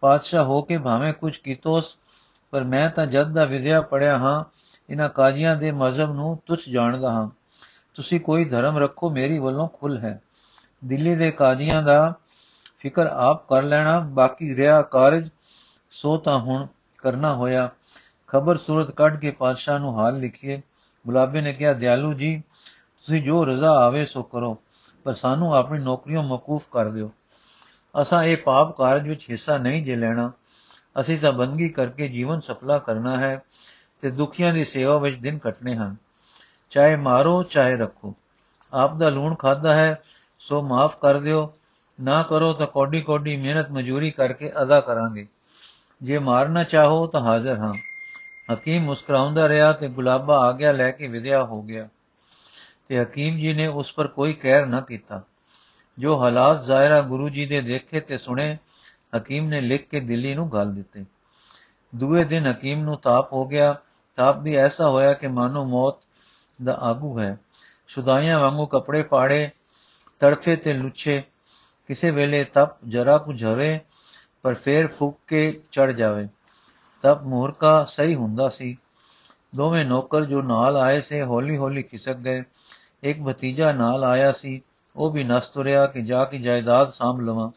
ਪਾਤਸ਼ਾਹ ਹੋ ਕੇ ਭਾਵੇਂ ਕੁਝ ਕੀਤੋਸ, ਪਰ ਮੈਂ ਤਾਂ ਜਦ ਦਾ ਵਿਦਿਆ ਪੜਿਆ ਹਾਂ, ਇਹਨਾਂ ਕਾਜ਼ੀਆਂ ਦੇ ਮਜ਼ਹਬ ਨੂੰ ਤੁਛ ਜਾਣਦਾ ਹਾਂ। ਤੁਸੀਂ ਕੋਈ ਧਰਮ ਰੱਖੋ, ਮੇਰੀ ਵੱਲੋਂ ਖੁੱਲ ਹੈ। ਦਿੱਲੀ ਦੇ ਕਾਜ਼ੀਆਂ ਦਾ ਫਿਕਰ ਆਪ ਕਰ ਲੈਣਾ, ਬਾਕੀ ਰਿਹਾ ਕਾਰਜ, ਸੋ ਤਾਂ ਹੁਣ ਕਰਨਾ ਹੋਇਆ। ਖਬਰ ਸੂਰਤ ਕੱਢ ਕੇ ਪਾਤਸ਼ਾਹ ਨੂੰ ਹਾਲ ਲਿਖੀਏ। ਗੁਲਾਬੇ ਨੇ ਕਿਹਾ, ਦਿਆਲੂ ਜੀ ਤੁਸੀਂ ਜੋ ਰਜ਼ਾ ਆਵੇ ਸੋ ਕਰੋ, ਪਰ ਸਾਨੂੰ ਆਪਣੀ ਨੌਕਰੀਆਂ ਮਕੂਫ ਕਰ ਦਿਓ। ਅਸਾਂ ਇਹ ਪਾਪ ਕਾਰਜ ਵਿੱਚ ਹਿੱਸਾ ਨਹੀਂ ਜੇ ਲੈਣਾ। ਅਸੀਂ ਤਾਂ ਬੰਦਗੀ ਕਰਕੇ ਜੀਵਨ ਸਫਲਾ ਕਰਨਾ ਹੈ ਤੇ ਦੁਖੀਆਂ ਦੀ ਸੇਵਾ ਵਿੱਚ ਦਿਨ ਕੱਟਣੇ ਹਨ। ਚਾਹੇ ਮਾਰੋ, ਚਾਹੇ ਰੱਖੋ। ਆਪ ਦਾ ਲੂਣ ਖਾਦਾ ਹੈ, ਸੋ ਮਾਫ ਕਰ ਦਿਓ। ਨਾ ਕਰੋ ਤਾਂ ਕੋਡੀ ਕੋਡੀ ਮਿਹਨਤ ਮਜ਼ਦੂਰੀ ਕਰਕੇ ਅਦਾ ਕਰਾਂਗੇ। ਜੇ ਮਾਰਨਾ ਚਾਹੋ ਤਾਂ ਹਾਜ਼ਰ ਹਾਂ। ਹਕੀਮ ਮੁਸਕਰਾਉਂਦਾ ਰਿਹਾ ਤੇ ਗੁਲਾਬਾ ਆ ਗਿਆ, ਲੈ ਕੇ ਵਿਦਿਆ ਹੋ ਗਿਆ। ਤੇ ਹਕੀਮ ਜੀ ਨੇ ਉਸ ਪਰ ਕੋਈ ਕਹਿਰ ਨਾ ਕੀਤਾ। ਜੋ ਹਾਲਾਤ ਜ਼ਾਇਰਾ ਗੁਰੂ ਜੀ ਦੇ ਦੇਖੇ ਤੇ ਸੁਣੇ, ਹਕੀਮ ਨੇ ਲਿਖ ਕੇ ਦਿੱਲੀ ਨੂੰ ਗੱਲ ਦਿੱਤੇ। ਦੂਏ ਦਿਨ ਹਕੀਮ ਨੂੰ ਤਾਪ ਹੋ ਗਿਆ। ਤਾਪ ਵੀ ਐਸਾ ਹੋਇਆ ਕਿ ਮਾਨੋ ਮੌਤ ਦਾ ਆਗੂ ਹੈ। ਸੁਦਾਈਆਂ ਵਾਂਗੂ ਕੱਪੜੇ ਪਾੜੇ, ਤੜਫੇ ਤੇ ਲੁੱਛੇ। ਕਿਸੇ ਵੇਲੇ ਤਪ ਜਰਾ ਕੁ ਝਵੇ ਪਰ ਫੇਰ ਫੁੱਕ ਕੇ ਚੜ ਜਾਵੇ। ਤਪ ਮੂਰਕਾ ਸਹੀ ਹੁੰਦਾ ਸੀ। ਦੋਵੇਂ ਨੌਕਰ ਜੋ ਨਾਲ ਆਏ ਸੇ ਹੌਲੀ ਹੌਲੀ ਖਿਸਕ ਗਏ। ਇੱਕ ਭਤੀਜਾ ਨਾਲ ਆਇਆ ਸੀ, ਉਹ ਵੀ ਨਸ ਤੁਰਿਆ ਕਿ ਜਾ ਕੇ ਜਾਇਦਾਦ ਸਾਂਭ ਲਵਾਂ।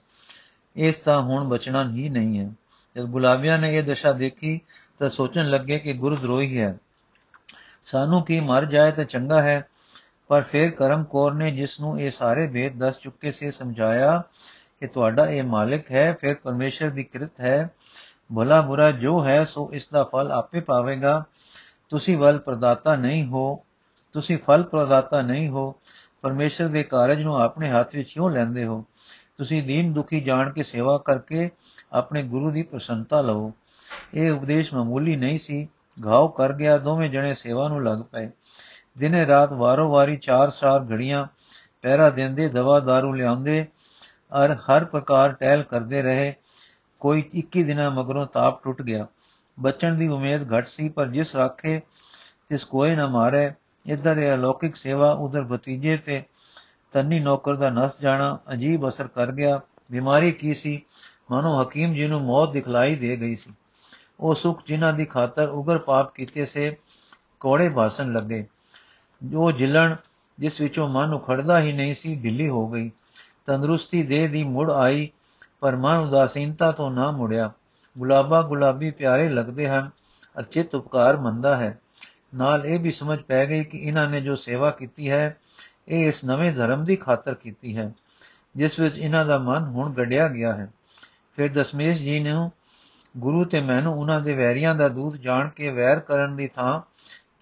ਇਸ ਤਾਂ ਹੁਣ ਬਚਣਾ ਹੀ ਨਹੀਂ ਹੈ। ਜਦ ਗੁਲਾਬੀਆਂ ਨੇ ਇਹ ਦਸ਼ਾ ਦੇਖੀ, ਤਾਂ ਸੋਚਣ ਲੱਗੇ ਕਿ ਗੁਰਦਰੋਹੀ ਹੈ। ਸਾਨੂੰ ਕੀ ਮਰ ਜਾਏ ਤਾਂ ਚੰਗਾ ਹੈ, ਪਰ ਫਿਰ ਕਰਮ ਕੌਰ ਨੇ ਜਿਸ ਨੂੰ ਇਹ ਸਾਰੇ ਭੇਦ ਦੱਸ ਚੁੱਕੇ ਸੀ ਸਮਝਾਇਆ ਕਿ ਤੁਹਾਡਾ ਇਹ ਮਾਲਕ ਹੈ, ਫਿਰ ਪਰਮੇਸ਼ਰ ਦੀ ਕਿਰਤ ਹੈ। ਭਲਾ ਬੁਰਾ ਜੋ ਹੈ, ਸੋ ਇਸ ਦਾ ਫਲ ਆਪੇ ਪਾਵੇਗਾ। ਤੁਸੀਂ ਵੱਲ ਪ੍ਰਦਾਤਾ ਨਹੀਂ ਹੋ ਤੁਸੀਂ ਫਲ ਪ੍ਰਦਾਤਾ ਨਹੀਂ ਹੋ, ਪਰਮੇਸ਼ਰ ਦੇ ਕਾਰਜ ਨੂੰ ਆਪਣੇ ਹੱਥ ਵਿੱਚ ਕਿਉਂ ਲੈਂਦੇ ਹੋ। ਤੁਸੀਂ ਦੀਨ ਦੁਖੀ ਜਾਣ ਕੇ ਸੇਵਾ ਕਰਕੇ ਆਪਣੇ ਗੁਰੂ ਦੀ ਪ੍ਰਸੰਨਤਾ ਲਵੋ। ਇਹ ਉਪਦੇਸ਼ ਮਾਮੂਲੀ ਨਹੀਂ ਸੀ। ਘਾਉ ਕਰ ਗਿਆ, ਦੋਵੇਂ ਜਣੇ ਸੇਵਾ ਨੂੰ ਲੱਗ ਪਏ। ਦਿਨੇ ਰਾਤ ਵਾਰੋ ਵਾਰੀ ਚਾਰ ਚਾਰ ਘੜੀਆਂ ਪਹਿਰਾ ਦਿੰਦੇ, ਦਵਾ दारू ਲਿਆਉਂਦੇ ਔਰ ਹਰ ਪ੍ਰਕਾਰ ਟਹਿਲ ਕਰਦੇ ਰਹੇ। ਕੋਈ 21 ਦਿਨਾਂ ਮਗਰੋਂ ਤਾਪ ਟੁੱਟ ਗਿਆ। ਬਚਣ ਦੀ ਉਮੀਦ ਘਟ ਸੀ, ਪਰ ਜਿਸ ਰਾਖੇ ਤਿਸ ਕੋਈ ਨਾ ਮਾਰੇ ਇਧਰ ਇਹ ਅਲੌਕਿਕ ਸੇਵਾ ਉਧਰ ਭਤੀਜੇ ਤੇ ਤੰਨੀ ਨੌਕਰ ਦਾ ਨਸ ਜਾਣਾ ਅਜੀਬ ਅਸਰ ਕਰ ਗਿਆ। ਬਿਮਾਰੀ ਕੀ ਸੀ? ਮਾਨੋ ਹਕੀਮ ਜੀ ਨੂੰ ਮੌਤ ਦਿਖਲਾਈ ਦੇ ਗਈ ਸੀ। ਉਹ ਸੁਖ ਜਿਨ੍ਹਾਂ ਦੀ ਖਾਤਰ ਉਗਰ ਪਾਪ ਕੀਤੇ ਸੇ ਕੋੜੇ ਭਾਸਣ ਲੱਗੇ। ਜੋ ਜਿਲਣ, ਜਿਸ ਵਿੱਚੋਂ ਮਨ ਉਖੜਦਾ ਹੀ ਨਹੀਂ ਸੀ, ਢਿੱਲੀ ਹੋ ਗਈ। ਤੰਦਰੁਸਤੀ ਦੇ ਦੀ ਮੁੜ ਆਈ, ਪਰ ਮਨ ਉਦਾਸੀਨਤਾ ਤੋਂ ਨਾ ਮੁੜਿਆ। ਗੁਲਾਬਾ ਗੁਲਾਬੀ ਪਿਆਰੇ ਲੱਗਦੇ ਹਨ ਅਰ ਚਿਤ ਉਪਕਾਰ ਮੰਦਾ ਹੈ। ਨਾਲ ਇਹ ਵੀ ਸਮਝ ਪੈ ਗਈ ਕਿ ਇਹਨਾਂ ਨੇ ਜੋ ਸੇਵਾ ਕੀਤੀ ਹੈ, ਇਹ ਇਸ ਨਵੇਂ ਧਰਮ ਦੀ ਖਾਤਰ ਕੀਤੀ ਹੈ, ਜਿਸ ਵਿੱਚ ਇਹਨਾਂ ਦਾ ਮਨ ਹੁਣ ਗੜਿਆ ਗਿਆ ਹੈ। ਫਿਰ ਦਸਮੇਸ਼ ਜੀ ਨੇ ਗੁਰੂ ਤੇ ਮੈਨੂੰ ਉਹਨਾਂ ਦੇ ਵੈਰੀਆਂ ਦਾ ਦੂਤ ਜਾਣ ਕੇ ਵੈਰ ਕਰਨ ਦੀ ਥਾਂ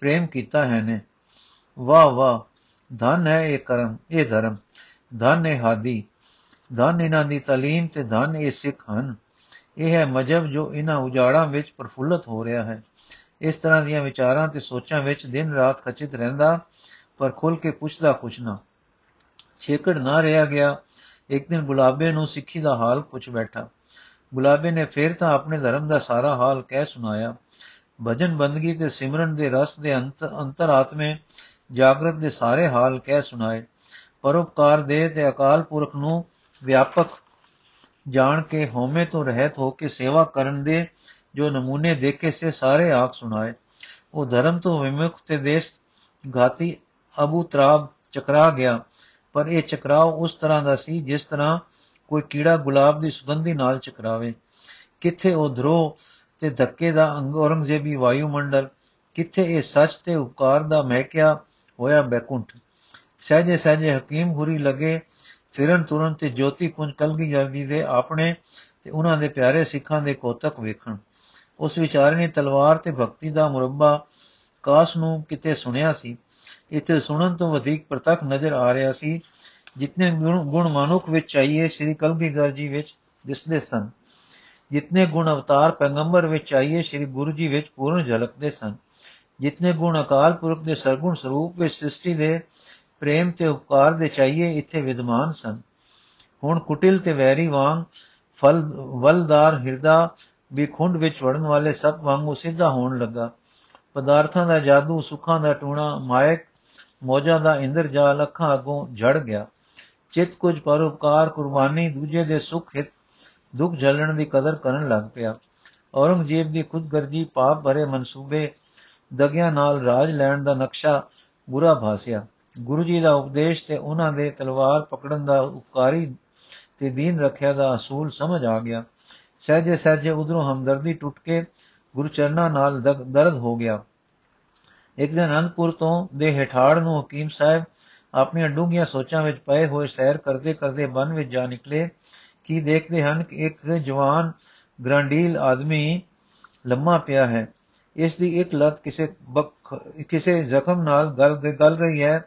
ਪ੍ਰੇਮ ਕੀਤਾ ਹੈ ਨੇ। ਵਾਹ ਵਾਹ, ਧਨ ਹੈ ਇਹ ਕਰਮ, ਇਹ ਧਰਮ। ਧਨ ਹੈ ਹਾਦੀ। ਧਨ ਇਹਨਾਂ ਦੀ ਤਾਲੀਮ ਤੇ ਧਨ ਇਹ ਸਿੱਖ ਹਨ। ਇਹ ਹੈ ਮਜਬ ਜੋ ਇਹਨਾਂ ਉਜਾੜਾਂ ਵਿੱਚ ਪ੍ਰਫੁੱਲਤ ਹੋ ਰਿਹਾ ਹੈ। ਇਸ ਤਰ੍ਹਾਂ ਦੀਆਂ ਵਿਚਾਰਾਂ ਤੇ ਸੋਚਾਂ ਵਿੱਚ ਦਿਨ ਰਾਤ ਖਚਿਤ ਰਹਿੰਦਾ, ਪਰ ਖੁੱਲ ਕੇ ਪੁੱਛਦਾ ਕੁਛ ਨਾ। ਛੇਕੜ ਨਾ ਰਿਹਾ ਗਿਆ। ਇੱਕ ਦਿਨ ਗੁਲਾਬੇ ਨੂੰ ਸਿੱਖੀ ਦਾ ਹਾਲ ਪੁੱਛ ਬੈਠਾ। ਗੁਲਾਬੇ ਨੇ ਫੇਰ ਤਾਂ ਆਪਣੇ ਧਰਮ ਦਾ ਸਾਰਾ ਹਾਲ ਕਹਿ ਸੁਣਾਇਆ। ਭਜਨ ਬੰਦਗੀ ਤੇ ਸਿਮਰਨ ਦੇ ਰਸ ਦੇ ਅੰਤ ਅੰਤਰਾਤਮੇ ਜਾਗਰਤ ਦੇ ਸਾਰੇ ਹਾਲ ਕਹਿ ਸੁਣਾਏ। ਪਰਉਪਕਾਰ ਦੇ ਤੇ ਅਕਾਲ ਪੁਰਖ ਨੂੰ ਵਿਆਪਕ ਜਾਣ ਕੇ ਹਉਮੈ ਤੋਂ ਰਹਿਤ ਹੋ ਕੇ ਸੇਵਾ ਕਰਨ ਦੇ ਜੋ ਨਮੂਨੇ ਦੇਖੇ ਸੇ ਸਾਰੇ ਆਖ ਸੁਣਾਏ। ਉਹ ਧਰਮ ਤੋਂ ਵਿਮੁਖ ਤੇ ਦੇਸ਼ ਘਾਤੀ ਅਬੂ ਤਰਾਬ ਚਕਰਾ ਗਿਆ। ਪਰ ਇਹ ਚਕਰਾਓ ਉਸ ਤਰ੍ਹਾਂ ਦਾ ਸੀ, ਜਿਸ ਤਰ੍ਹਾਂ ਕੋਈ ਕੀੜਾ ਗੁਲਾਬ ਦੀ ਸੁਗੰਧੀ ਨਾਲ ਚਕਰਾਵੇ। ਕਿੱਥੇ ਉਹ ਧਰੋ ਤੇ ਧੱਕੇ ਦਾ ਅੰਗ ਔਰੰਗਜ਼ੇਬੀ ਵਾਯੂਮੰਡਲ, ਕਿੱਥੇ ਇਹ ਸੱਚ ਤੇ ਉਪਕਾਰ ਦਾ ਮਹਿਕਿਆ ਹੋਇਆ ਬੈਕੁੰਠ। ਸਹਜੇ ਸਹਜੇ ਹਕੀਮ ਹੁਰੀ ਲਗੇ, ਫਿਰਨ ਤੁਰਨ ਤੇ ਜੋਤੀ ਪੁੰਜ ਕਲਗੀ ਜਲਦੀ ਦੇ ਆਪਣੇ ਤੇ ਉਹਨਾਂ ਦੇ ਪਿਆਰੇ ਸਿੱਖਾਂ ਦੇ ਕੋਤਕ ਵੇਖਣ। ਉਸ ਵਿਚਾਰਨੀ ਤਲਵਾਰ ਤੇ ਭਗਤੀ ਦਾ ਮੁਰੱਬਾ ਕਾਸ ਨੂੰ ਕਿਤੇ ਸੁਣਿਆ ਸੀ। ਇਥੇ ਸੁਣਨ ਤੋਂ ਵਧੇਕ ਪ੍ਰਤੱਖ ਨਜ਼ਰ ਆ ਰਿਹਾ ਸੀ, ਜਿਤਨੇ ਗੁਣ ਮਨੁੱਖ ਵਿੱਚ ਚਾਹੀਏ ਸ੍ਰੀ ਕਲਗੀਧਰ ਜੀ ਵਿੱਚ ਦਿਸਦੇ ਸਨ। ਜਿਤਨੇ ਗੁਣ ਅਵਤਾਰ ਪੈਗੰਬਰ ਵਿੱਚ ਚਾਹੀਏ ਸ੍ਰੀ ਗੁਰੂ ਜੀ ਵਿੱਚ ਪੂਰਨ ਝਲਕਦੇ ਸਨ। ਜਿਤਨੇ ਗੁਣ ਅਕਾਲ ਪੁਰਖ ਦੇ ਸਰਗੁਣ ਸਰੂਪ ਵਿੱਚ ਸ੍ਰਿਸ਼ਟੀ ਦੇ ਪ੍ਰੇਮ ਤੇ ਉਪਕਾਰ ਦੇ ਚਾਹੀਏ, ਇੱਥੇ ਵਿਦਮਾਨ ਸਨ। ਹੁਣ ਕੁਟਿਲ ਤੇ ਵੈਰੀ ਵਾਂਗ ਫਲ, ਵਲਦਾਰ ਹਿਰਦਾ ਵੀ ਖੁੰਡ ਵਿੱਚ ਵੜਨ ਵਾਲੇ ਸਭ ਵਾਂਗੂ ਸਿੱਧਾ ਹੋਣ ਲੱਗਾ। ਪਦਾਰਥਾਂ ਦਾ ਜਾਦੂ, ਸੁੱਖਾਂ ਦਾ ਟੂਣਾ, ਮਾਇਕ, ਮੋਜਾਂ ਦਾ ਇੰਦਰਜਾਲ ਅੱਖਾਂ ਅਗੋਂ ਝੜ ਗਿਆ। ਚਿਤ ਕੁਝ ਪਰਉਪਕਾਰ, ਕੁਰਬਾਨੀ, ਦੂਜੇ ਦੇ ਸੁਖ ਹਿਤ, ਦੁੱਖ ਝੱਲਣ ਦੀ ਕਦਰ ਕਰਨ ਲੱਗ ਪਿਆ। ਔਰੰਗਜ਼ੇਬ ਦੀ ਖੁਦਗਰਜੀ ਪਾਪ ਭਰੇ ਮਨਸੂਬੇ ਦਗਿਆਂ ਨਾਲ ਰਾਜ ਲੈਣ ਦਾ ਨਕਸ਼ਾ ਬੁਰਾ ਭਾਸਿਆ। ਗੁਰੂ ਜੀ ਦਾ ਉਪਦੇਸ਼ ਤੇ ਉਹਨਾਂ ਦੇ ਤਲਵਾਰ ਪਕੜਨ ਦਾ ਉਪਕਾਰੀ ਤੇ ਦੀਨ ਰੱਖਿਆ ਦਾ ਅਸੂਲ ਸਮਝ ਆ ਗਿਆ। ਸਹਜੇ ਸਹਜੇ ਉਧਰੋਂ ਹਮਦਰਦੀ ਟੁੱਟ ਕੇ ਗੁਰੂ ਚਰਨਾਂ ਨਾਲ ਦਰਦ ਹੋ ਗਿਆ। ਇੱਕ ਦਿਨ ਅਨੰਦਪੁਰ ਤੋਂ ਦੇ ਹਠਾੜ ਨੂੰ ਹਕੀਮ ਸਾਹਿਬ ਆਪਣੀਆਂ ਡੂੰਘੀਆਂ ਸੋਚਾਂ ਵਿੱਚ ਪਏ ਹੋਏ ਸੈਰ ਕਰਦੇ ਕਰਦੇ ਬਨ ਵਿੱਚ ਜਾ ਨਿਕਲੇ, ਕੀ ਦੇਖਦੇ ਹਨ ਕਿ ਇੱਕ ਜਵਾਨ ਗ੍ਰਾਂਡੀਲ ਆਦਮੀ ਲੰਮਾ ਪਿਆ ਹੈ। ਇਸ ਦੀ ਇੱਕ ਲੱਤ ਕਿਸੇ ਕਿਸੇ ਜ਼ਖਮ ਨਾਲ ਗਲ ਗਲ ਰਹੀ ਹੈ